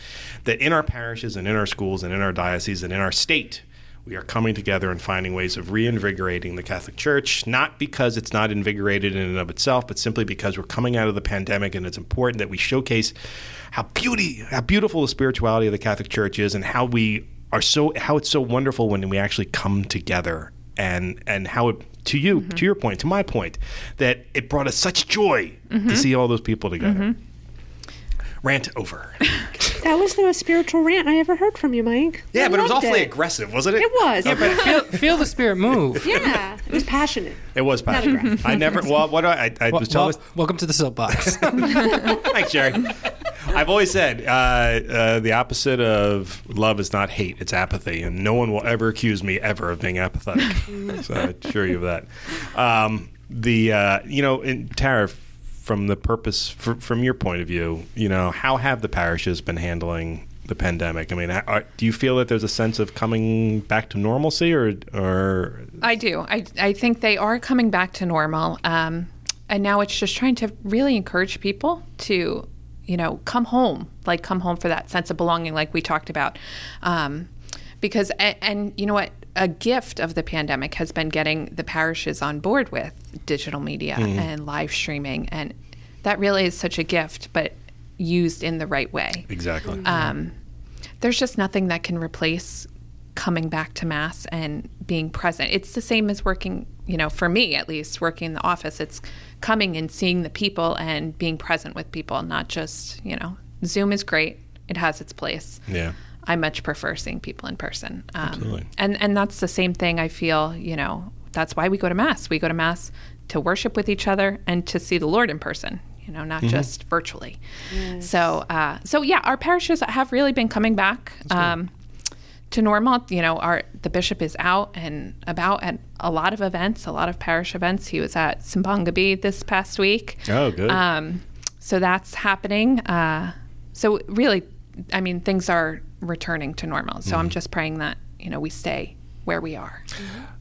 that in our parishes and in our schools and in our dioceses and in our state we are coming together and finding ways of reinvigorating the Catholic Church, not because it's not invigorated in and of itself, but simply because we're coming out of the pandemic and it's important that we showcase how beauty, how beautiful the spirituality of the Catholic Church is and how we are so how it's so wonderful when we actually come together and and how it to you, mm-hmm. to your point, to my point, that it brought us such joy to mm-hmm. see all those people together. Mm-hmm. Rant over. *laughs* that was the most spiritual rant I ever heard from you, Mike. Yeah, I but it was awfully it. aggressive, wasn't it? It was. Yeah, feel, feel the spirit *laughs* move. yeah, it was passionate. It was passionate. I never. Well, what do I? I, I Well, was telling. well, welcome to the soapbox. *laughs* Thanks, Jerry. I've always said uh, uh, the opposite of love is not hate; it's apathy, and no one will ever accuse me ever of being apathetic. so I assure you of that. Um, the uh, you know, in Tara, from the purpose, fr from your point of view, you know, how have the parishes been handling the pandemic? I mean, are, do you feel that there's a sense of coming back to normalcy, or or I do. I I think they are coming back to normal. Um, and now it's just trying to really encourage people to, you know, come home, like come home for that sense of belonging, like we talked about. Um, because and, and you know what a gift of the pandemic has been getting the parishes on board with digital media and live streaming and that really is such a gift but used in the right way exactly? um, there's just nothing that can replace coming back to mass and being present. It's the same as working, you know, for me at least, working in the office. It's coming and seeing the people and being present with people, not just, you know, Zoom is great. It has its place. yeah. I much prefer seeing people in person. Um, Absolutely. And and that's the same thing I feel, you know, that's why we go to mass. We go to mass to worship with each other and to see the Lord in person, you know, not just virtually. So uh, so yeah, our parishes have really been coming back um, to normal. You know, our the bishop is out and about at a lot of events, a lot of parish events. He was at Simbang Gabi this past week. Oh, good. Um, so that's happening. Uh, so really, I mean, things are returning to normal. So Mm-hmm. I'm just praying that you know we stay where we are.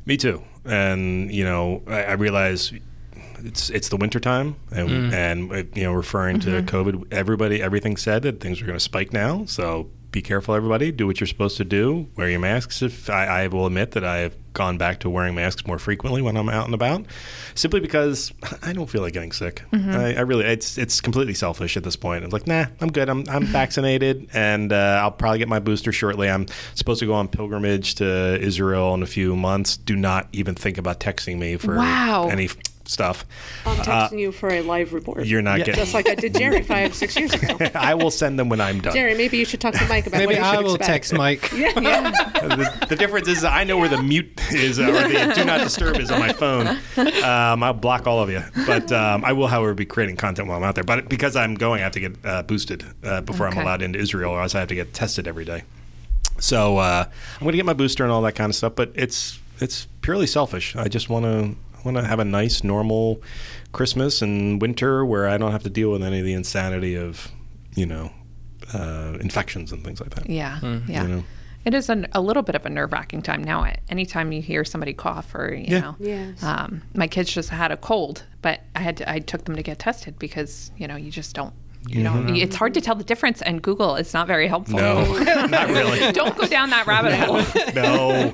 Me too. And you know, I, I realize it's it's the winter time, and and uh, you know, referring to COVID, everybody, everything said that things are going to spike now. So be careful, everybody. Do what you're supposed to do. Wear your masks. If I, I will admit that I have gone back to wearing masks more frequently when I'm out and about, simply because I don't feel like getting sick. I, I really, it's it's completely selfish at this point. It's like, nah, I'm good. I'm I'm vaccinated, and uh, I'll probably get my booster shortly. I'm supposed to go on pilgrimage to Israel in a few months. Do not even think about texting me for Wow. any stuff. I'm texting you for a live report. Uh, You're not getting. just like I did Jerry five, six years ago. *laughs* I will send them when I'm done. Jerry, maybe you should talk to Mike about Maybe what you I should will expect. text Mike. *laughs* the, the difference is I know where the mute is uh, or the do not disturb is on my phone. Um, I'll block all of you, but um, I will, however, be creating content while I'm out there. But because I'm going, I have to get uh, boosted uh, before I'm allowed into Israel, or else I have to get tested every day. So uh, I'm going to get my booster and all that kind of stuff. But it's it's purely selfish. I just want to want to have a nice, normal Christmas and winter where I don't have to deal with any of the insanity of you know uh, infections and things like that. Yeah, yeah. You know? It is an, a little bit of a nerve wracking time now. Anytime you hear somebody cough or you Yeah. know, Yes. um, my kids just had a cold, but I had to, I took them to get tested because you know you just don't. You know, it's hard to tell the difference, and Google is not very helpful. Mm-hmm. No, *laughs* not really. don't go down that rabbit hole. no,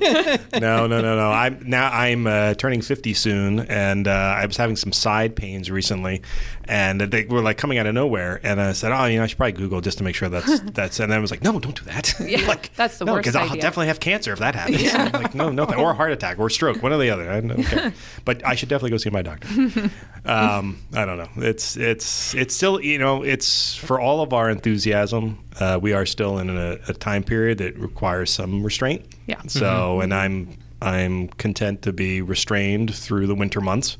no, no, no, no. I'm now I'm uh, turning 50 soon, and uh, I was having some side pains recently, and they were like coming out of nowhere. And I said, "Oh, you know, I should probably Google just to make sure that's *laughs* that's." And then I was like, "No, don't do that. *laughs* Yeah, like, that's the no, worst because I'll definitely have cancer if that happens. I'm *laughs* like, no, no, or a heart attack, or stroke, one or the other. I don't care. But I should definitely go see my doctor. um, I don't know. It's it's it's still you know it's for all of our enthusiasm. Uh, we are still in a, a time period that requires some restraint. Yeah. So, and I'm I'm content to be restrained through the winter months.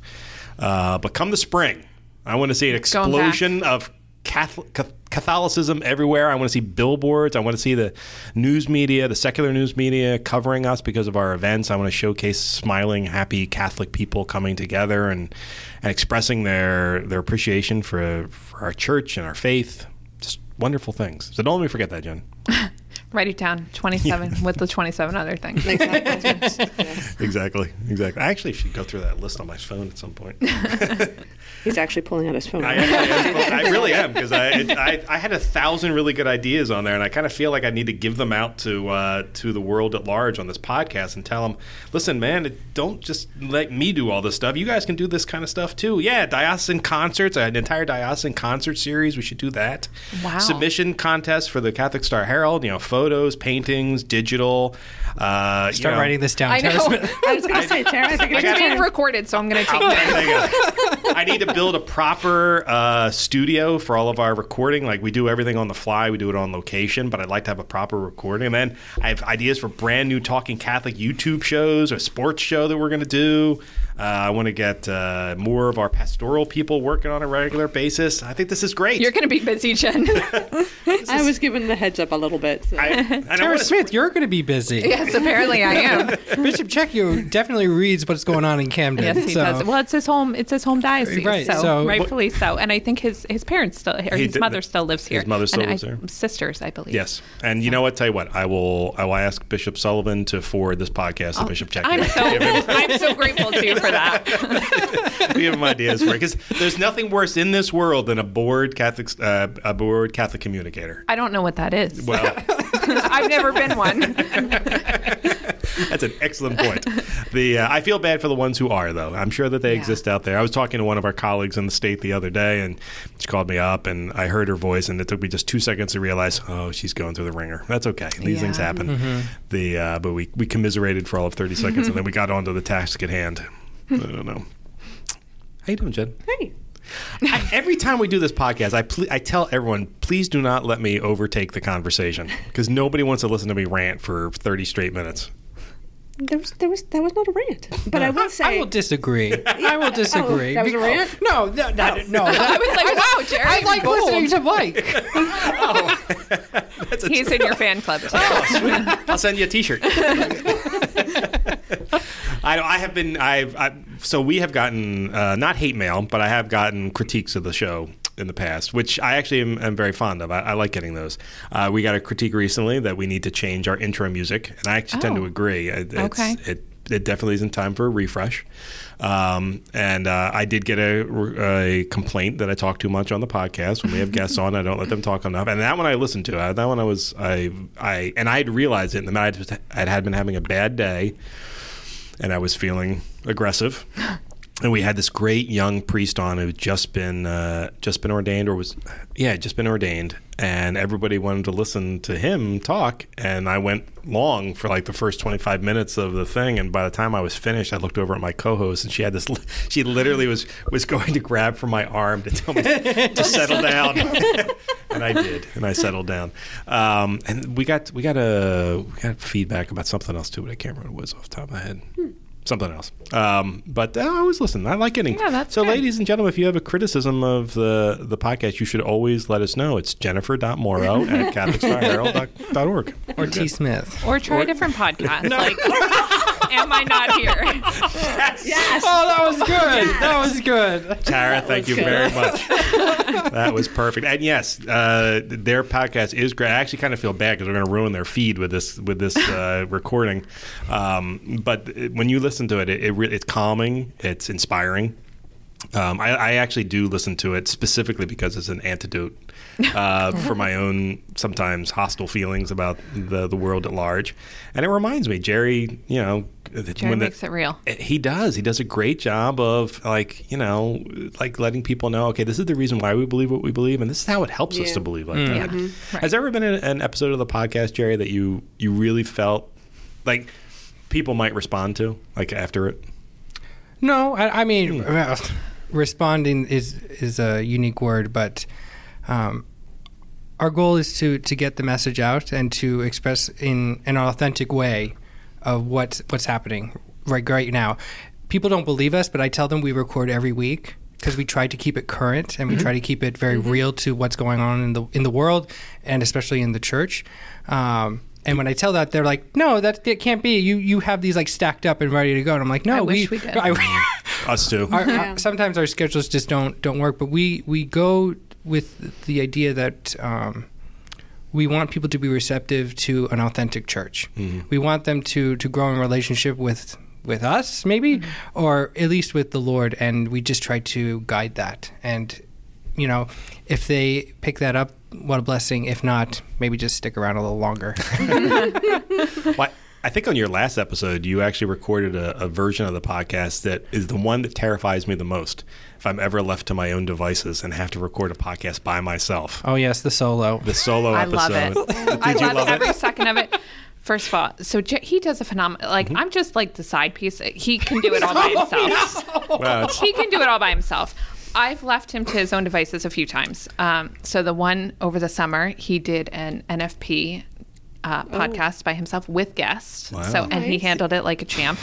Uh, but come the spring, I want to see an explosion of Catholic, Catholicism everywhere. I want to see billboards. I want to see the news media, the secular news media, covering us because of our events. I want to showcase smiling, happy Catholic people coming together and, and expressing their their appreciation for for our church and our faith. Just wonderful things. So don't let me forget that, Jen. *laughs* Write it down. Twenty-seven with the twenty-seven other things. *laughs* Exactly. Exactly, exactly. I actually should go through that list on my phone at some point. *laughs* He's actually pulling out his phone. I, actually am. I really am because I, I I had a thousand really good ideas on there, and I kind of feel like I need to give them out to uh, to the world at large on this podcast and tell them, listen, man, don't just let me do all this stuff. You guys can do this kind of stuff too. Yeah, diocesan concerts, an entire diocesan concert series. We should do that. Wow. Submission contest for the Catholic Star Herald. You know, photos, paintings, digital. Uh, you Start know- writing this down, I Tara know. Smith. *laughs* I was going to say, Tara, I think I it's got- It's being recorded, so I'm going to take Oh, it. there. I need to build a proper uh, studio for all of our recording. Like we do everything on the fly, we do it on location, but I'd like to have a proper recording. And then I have ideas for brand new Talking Catholic YouTube shows, a sports show that we're going to do. Uh, I want to get uh, more of our pastoral people working on a regular basis. I think this is great. You're going to be busy, Jen. *laughs* I was given the heads up a little bit. So. I, *laughs* I Tara wanna Smith, you're going to be busy. yes, apparently I am. *laughs* Bishop Checchio definitely reads what's going on in Camden. Yes, he so- does. Well, it's his home. It's his home diocese, Right, So, so- rightfully so. And I think his his parents still, or his did- mother still lives here. his mother still And lives I- there? Sisters, I believe. Yes, and you know what? Tell you what, I will. I will ask Bishop Sullivan to forward this podcast to Bishop Check. Oh, I'm so *laughs* I'm so grateful to you for that. we have ideas for it because there's nothing worse in this world than a bored Catholic, uh, a bored Catholic communicator. I don't know what that is. Well, *laughs* I've never been one. *laughs* that's an excellent point. The uh, I feel bad for the ones who are though. I'm sure that they Yeah. exist out there. I was talking to one of our colleagues in the state the other day, and she called me up, and I heard her voice, and it took me just two seconds to realize, oh, she's going through the wringer. That's okay. These things Yeah. happen. The uh, but we we commiserated for all of 30 seconds, and then we got on to the task at hand. I don't know. How you doing, Jen? Hey. I, *laughs* every time we do this podcast, I ple- I tell everyone, please do not let me overtake the conversation because nobody wants to listen to me rant for thirty straight minutes. There was, there was, that was not a rant. But I will say, I will disagree. I will disagree. that was a Because- rant? No, no, no, no. *laughs* I was like, wow, Jerry. I like bold. listening to Mike. *laughs* He's in your fan club. Too. I'll send you a T-shirt. *laughs* I, I have been I've I, so we have gotten uh, not hate mail, but I have gotten critiques of the show in the past, which I actually am, am very fond of. I, I like getting those. Uh, we got a critique recently that we need to change our intro music, and I actually tend Oh. to agree. It, it's, Okay. It, it definitely isn't time for a refresh. Um, and uh, I did get a, a complaint that I talk too much on the podcast. When we have guests on, I don't let them talk enough. And that one I listened to. Uh, that one I was I I and I had realized it. And then I had, I had been having a bad day, and I was feeling aggressive. *laughs* And we had this great young priest on who just been uh, just been ordained or was yeah just been ordained, and everybody wanted to listen to him talk. And I went long for like the first twenty five minutes of the thing. And by the time I was finished, I looked over at my co-host, and she had this. *laughs* She literally was was going to grab for my arm to tell me to *laughs* settle down, *laughs* and I did, and I settled down. Um, and we got we got a we got feedback about something else too, but I can't remember what it was off the top of my head something else. Um, but uh, I always listen. I like getting. Yeah, that's so, good. ladies and gentlemen, if you have a criticism of the the podcast, you should always let us know. It's jennifer.morrow at *laughs* catholicstarherald.org. or T. Smith. Or try a different podcast. *laughs* Like, am I not here? Yes. Oh, that was good. That was good. Tara, thank you very much. *laughs* that was perfect. And yes, uh, their podcast is great. I actually kind of feel bad because we're going to ruin their feed with this with this uh, *laughs* recording. Um, but when you listen to it, it, it re- it's calming. It's inspiring. Um, I, I actually do listen to it specifically because it's an antidote uh, *laughs* for my own sometimes hostile feelings about the the world at large, and it reminds me, Jerry. You know, that Jerry when the- makes it real. he does. He does a great job of like you know, like letting people know. Okay, this is the reason why we believe what we believe, and this is how it helps us to believe like that. Right. Has there ever been an, an episode of the podcast, Jerry, that you you really felt like people might respond to, like after it? No, I, I mean, well, responding is is a unique word, but um, our goal is to to get the message out and to express in an authentic way of what what's happening right right now. People don't believe us, but I tell them we record every week because we try to keep it current and we try to keep it very real to what's going on in the in the world and especially in the church. Um, and when I tell that, they're like, "No, that it can't be. You you have these like stacked up and ready to go." And I'm like, "No, I wish we did. *laughs* I- *laughs* Us too. our, our- sometimes our schedules just don't don't work, but we we go with the idea that um, we want people to be receptive to an authentic church. We want them to to grow in relationship with with us, maybe, or at least with the Lord, and we just try to guide that. And you know, if they pick that up, what a blessing. If not, maybe just stick around a little longer. *laughs* Well, I think on your last episode, you actually recorded a, a version of the podcast that is the one that terrifies me the most. If I'm ever left to my own devices and have to record a podcast by myself, oh yes, the solo. the solo I episode. *laughs* love it. Did I you love, love every second of it. First of all, so J- he does a phenomenal. Like mm-hmm. I'm just like the side piece. He can do it all by *laughs* himself. Wow, it's- he can do it all by himself. I've left him to his own devices a few times. Um, so the one over the summer, he did an NFP uh, podcast by himself with guests. Wow. So and he Nice. handled it like a champ.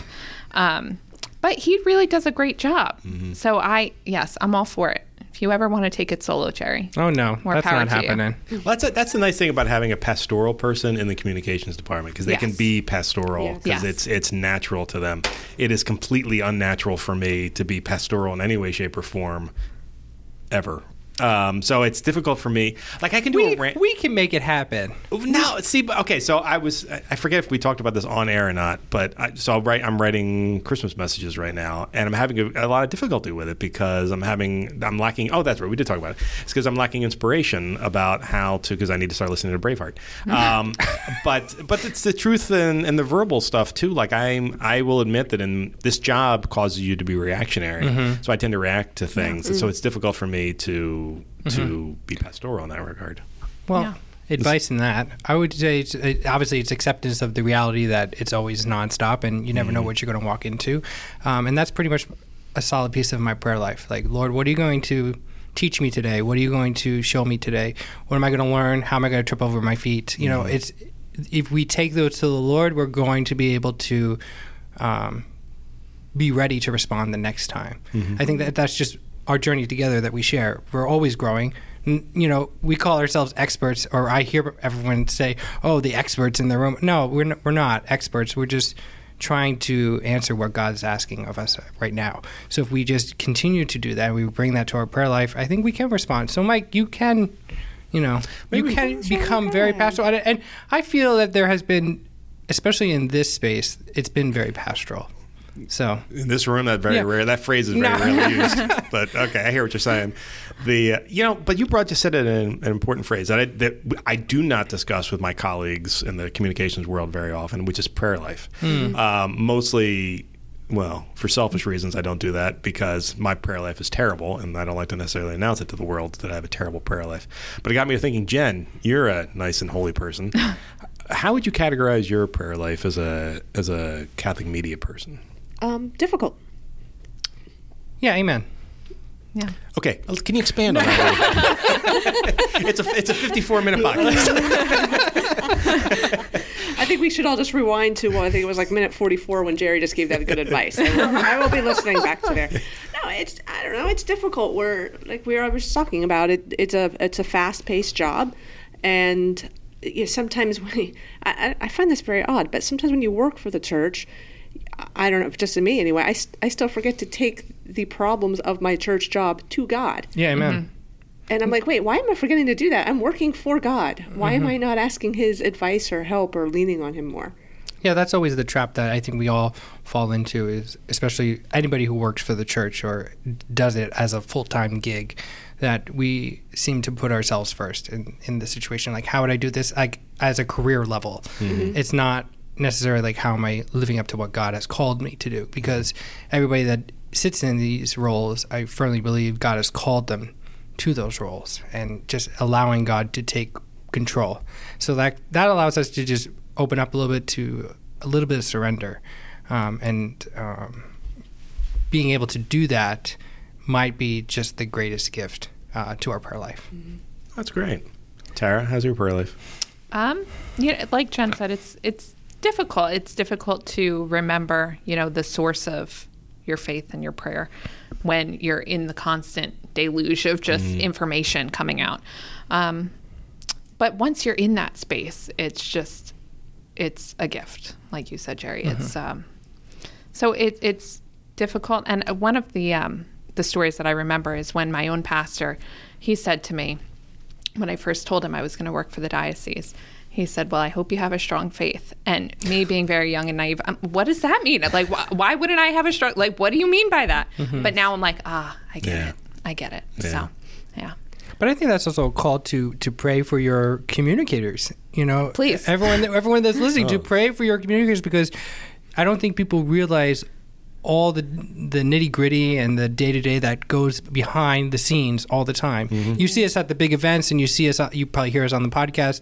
Um, but he really does a great job. So I yes, I'm all for it. If if you ever want to take it solo, Cherry. Oh no, More that's power not to you. happening. Well, that's a, that's the nice thing about having a pastoral person in the communications department because they can be pastoral because Yes. it's it's natural to them. It is completely unnatural for me to be pastoral in any way, shape, or form, ever. Um, so it's difficult for me. Like I can do We, a rant. we can make it happen. No, see, but okay. So I was, I forget if we talked about this on air or not, but I, so I'll write, I'm writing Christmas messages right now, and I'm having a, a lot of difficulty with it because I'm having, I'm lacking. Oh, that's right, we did talk about it. It's because I'm lacking inspiration about how to, because I need to start listening to Braveheart. *laughs* Um, but but it's the truth and, and the verbal stuff too. Like I'm, I will admit that in this job causes you to be reactionary, so I tend to react to things, and so it's difficult for me to to be pastoral in that regard. Well, Yeah. advice in that, I would say, it's, it, obviously, it's acceptance of the reality that it's always nonstop, and you never know what you're going to walk into, um, and that's pretty much a solid piece of my prayer life. Like, Lord, what are you going to teach me today? What are you going to show me today? What am I going to learn? How am I going to trip over my feet? You know, it's if we take those to the Lord, we're going to be able to. Um, be ready to respond the next time. I think that that's just our journey together that we share. We're always growing. N- You know, we call ourselves experts, or I hear everyone say, "Oh, the experts in the room." No, we're n- we're not experts. We're just trying to answer what God's asking of us right now. So if we just continue to do that, we bring that to our prayer life. I think we can respond. So, Mike, you can, you know, Maybe- you can become very pastoral, and, and I feel that there has been, especially in this space, it's been very pastoral. So. In this room that very Yeah. rare. That phrase is very No. rarely used *laughs* but okay i hear what you're saying. The uh, you know but you brought just said an, an important phrase that I, that I do not discuss with my colleagues in the communications world very often which is prayer life. Um, mostly well for selfish reasons i don't do that because my prayer life is terrible and i don't like to necessarily announce it to the world that i have a terrible prayer life. But it got me to thinking jen you're a nice and holy person. *laughs* How would you categorize your prayer life as a as a catholic media person Um, difficult. yeah, amen. Yeah. Okay, can you expand on that? *laughs* it's a it's a 54 minute podcast. I think we should all just rewind to well, I think it was like minute 44 when Jerry just gave that good advice. I will, I will be listening back to there. No, it's I don't know. It's difficult. We're like we were just talking about it. It's a it's a fast paced job, and you know, sometimes when you, I, I I find this very odd, but sometimes when you work for the church. I don't know, just to me anyway. I, st- I still forget to take the problems of my church job to God. Yeah, amen. Mm-hmm. And I'm like, wait, why am I forgetting to do that? I'm working for God. Why am mm-hmm. I not asking His advice or help or leaning on Him more? Yeah, that's always the trap that I think we all fall into is especially anybody who works for the church or does it as a full-time gig that we seem to put ourselves first in, in the situation like how would I do this like as a career level. Mm-hmm. It's not necessarily like how am I living up to what God has called me to do because everybody that sits in these roles, I firmly believe God has called them to those roles and just allowing God to take control. So that that allows us to just open up a little bit to a little bit of surrender, um, and um, being able to do that might be just the greatest gift uh, to our prayer life. That's great. Tara, how's your prayer life? Um, you know, like Jen said, it's it's difficult. It's difficult to remember, you know, the source of your faith and your prayer when you're in the constant deluge of just information coming out. Um, but once you're in that space, it's just it's a gift, like you said, Jerry. It's um, so it, it's difficult. And one of the um, the stories that I remember is when my own pastor, he said to me, when I first told him I was going to work for the diocese, he said, "Well, I hope you have a strong faith." And me being very young and naive, um, what does that mean? Like, why, why wouldn't I have a strong? Like, what do you mean by that? But now I'm like, ah, I get Yeah. it. I get it. Yeah. So, yeah. But I think that's also a call to to pray for your communicators. You know, Please. everyone everyone that's listening *laughs* Oh. to pray for your communicators because I don't think people realize all the the nitty gritty and the day to day that goes behind the scenes all the time. You see us at the big events, and you see us. You probably hear us on the podcast,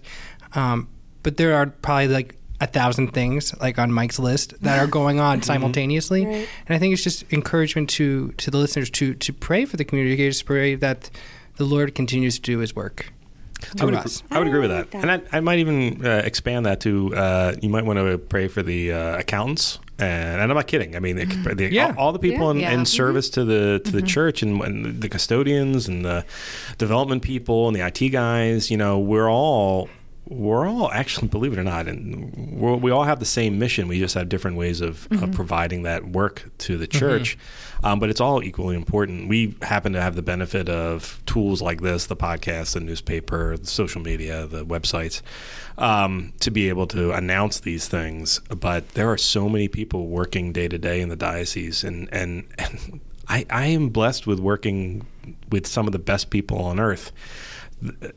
um, but there are probably like a thousand things like on Mike's list that are going on *laughs* simultaneously. Right. And I think it's just encouragement to to the listeners to to pray for the communicators, pray that the Lord continues to do His work. I would, agree. I would agree with I that, like and. I, I might even uh, expand that to uh, you might want to pray for the uh, accountants, and, and I'm not kidding. I mean, the, the, Yeah. all, all the people in, Yeah. in Yeah. service to the to the church and, and the custodians and the development people and the IT guys. You know, we're all we're all actually, believe it or not, and we're, we all have the same mission. We just have different ways of, of providing that work to the church. Um, but it's all equally important. We happen to have the benefit of tools like this, the podcast, the newspaper, the social media, the websites, um, to be able to announce these things. But there are so many people working day to day in the diocese, and and, and I, I am blessed with working with some of the best people on earth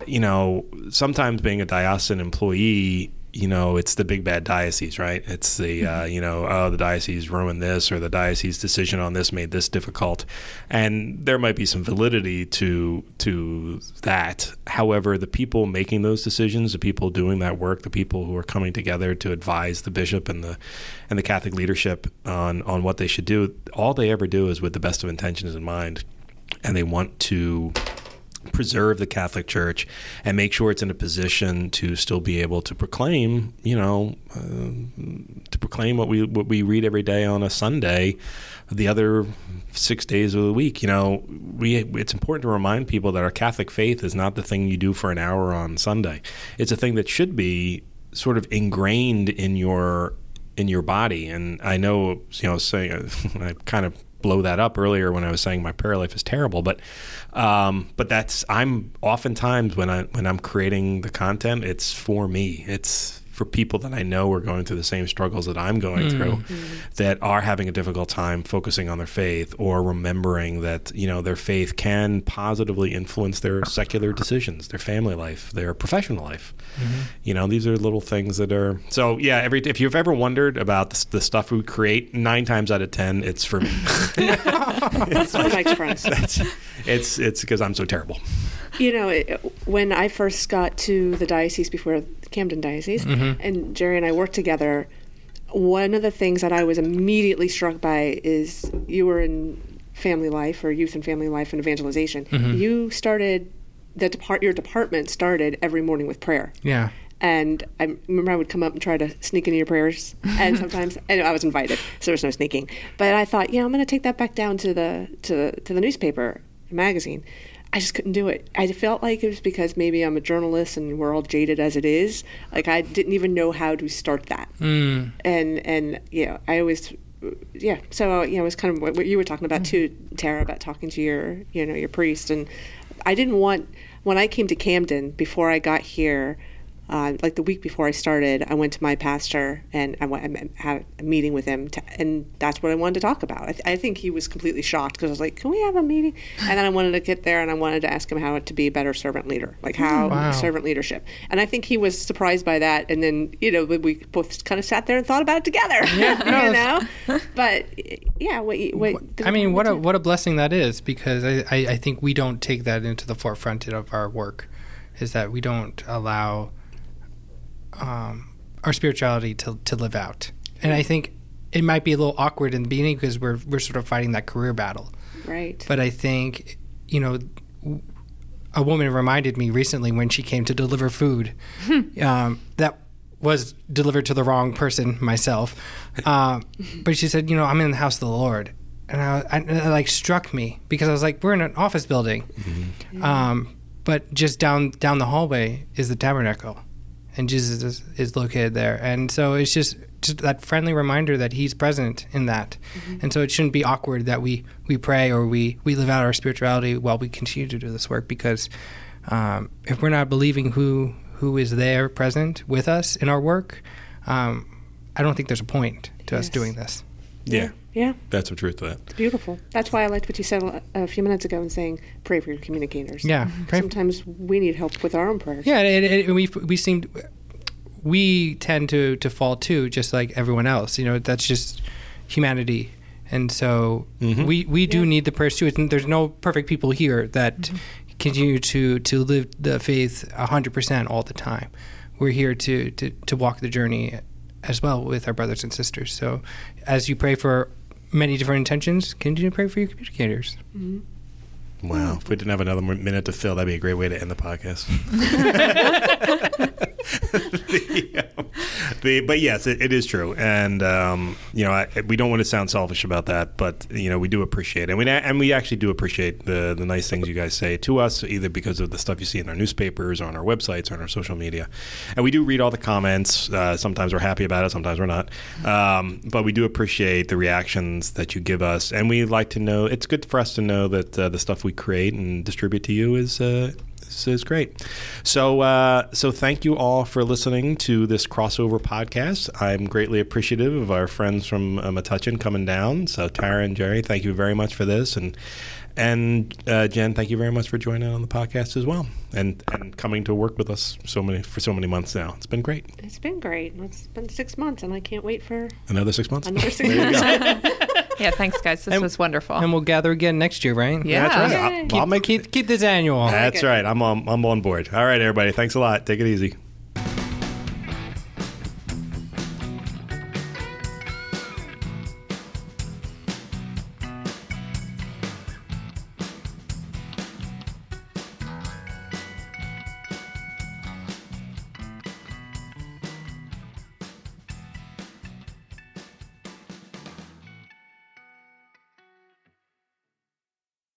you know, sometimes being a diocesan employee, you know, it's the big bad diocese, right? It's the, uh, you know, oh, the diocese ruined this or the diocese decision on this made this difficult. And there might be some validity to to that. However, the people making those decisions, the people doing that work, the people who are coming together to advise the bishop and the and the Catholic leadership on on what they should do, all they ever do is with the best of intentions in mind. And they want to preserve the Catholic Church and make sure it's in a position to still be able to proclaim, you know, uh, to proclaim what we what we read every day on a Sunday, the other six days of the week. You know, we it's important to remind people that our Catholic faith is not the thing you do for an hour on Sunday. It's a thing that should be sort of ingrained in your in your body. And I know, you know, saying *laughs* I kind of blow that up earlier when I was saying my prayer life is terrible, but um, but that's I'm oftentimes when I when I'm creating the content, it's for me. It's for people that I know are going through the same struggles that I'm going mm. through, mm-hmm. that are having a difficult time focusing on their faith or remembering that you know their faith can positively influence their secular decisions, their family life, their professional life. Mm-hmm. You know, these are little things that are so. Yeah, every if you've ever wondered about the, the stuff we create, nine times out of ten, it's for me. *laughs* That's for Mike's friends. it's it's it's because I'm so terrible. You know, it, when I first got to the diocese before Camden Diocese, mm-hmm. and Jerry and I worked together, one of the things that I was immediately struck by is you were in family life or youth and family life and evangelization. Mm-hmm. You started the depart your department started every morning with prayer. Yeah. And I remember I would come up and try to sneak into your prayers, and *laughs* sometimes and I was invited, so there was no sneaking. But I thought, yeah, I'm going to take that back down to the to the to the newspaper magazine. I just couldn't do it. I felt like it was because maybe I'm a journalist and we're all jaded as it is. Like I didn't even know how to start that. Mm. And and you know, I always yeah. So you know, it was kind of what what you were talking about too, Tara, about talking to your you know your priest. And I didn't want when I came to Camden before I got here. Uh, like the week before I started, I went to my pastor and I went and had a meeting with him, to, and that's what I wanted to talk about. I, th- I think he was completely shocked because I was like, "Can we have a meeting?" And then I wanted to get there and I wanted to ask him how to be a better servant leader, like how Wow. servant leadership. And I think he was surprised by that. And then you know we both kind of sat there and thought about it together, *laughs* you know. But yeah, what, what I mean, what a what a blessing that is because I, I, I think we don't take that into the forefront of our work, is that we don't allow um, our spirituality to to live out, and I think it might be a little awkward in the beginning because we're we're sort of fighting that career battle. right. But I think you know. a woman reminded me recently when she came to deliver food *laughs* um, that was delivered to the wrong person myself. *laughs* Um, but she said, "You know, I'm in the house of the Lord," and I, I it like struck me because I was like, "We're in an office building," um, but just down down the hallway is the tabernacle, and Jesus is, is located there, and so it's just just that friendly reminder that He's present in that, and so it shouldn't be awkward that we we pray or we we live out our spirituality while we continue to do this work because um, if we're not believing who who is there present with us in our work, um, I don't think there's a point to us doing this. Yeah, Yeah, that's the truth of that. it's beautiful. That's why I liked what you said a- a few minutes ago in saying pray for your communicators. Yeah, mm-hmm. pray- Sometimes we need help with our own prayers. Yeah, and, and, and we we seem we tend to to fall too, just like everyone else. You know, that's just humanity, and so mm-hmm. we we do Yeah. need the prayers too. And there's no perfect people here that mm-hmm. continue to to live the faith hundred percent all the time. We're here to, to to walk the journey as well with our brothers and sisters. So, as you pray for many different intentions, continue to pray for your communicators. Mm-hmm. Wow. If we didn't have another minute to fill, that'd be a great way to end the podcast. *laughs* *laughs* *laughs* the, *laughs* the, but yes, it, it is true, and um, you know, I, we don't want to sound selfish about that, but you know, we do appreciate it, and we and we actually do appreciate the the nice things you guys say to us, either because of the stuff you see in our newspapers, or on our websites, or on our social media, and we do read all the comments. Uh, sometimes we're happy about it, sometimes we're not, um, but we do appreciate the reactions that you give us, and we like to know. It's good for us to know that uh, the stuff we create and distribute to you is uh, is, is great. So uh, so thank you all for listening to this crossover podcast. I'm greatly appreciative of our friends from uh, Metuchen coming down. So Tara and Jerry, thank you very much for this, and and uh, Jen, thank you very much for joining on the podcast as well, and and coming to work with us so many for so many months now. It's been great. It's been great. It's been six months, and I can't wait for Another six months. another six months. *laughs* go. Yeah, thanks, guys. This And- was wonderful. And we'll gather again next year, right? Yeah. That's right. Yay. I'll, I'll make Keep keep this annual. That's right. I'm on, I'm on board. All right, everybody. Thanks a lot. Take it easy.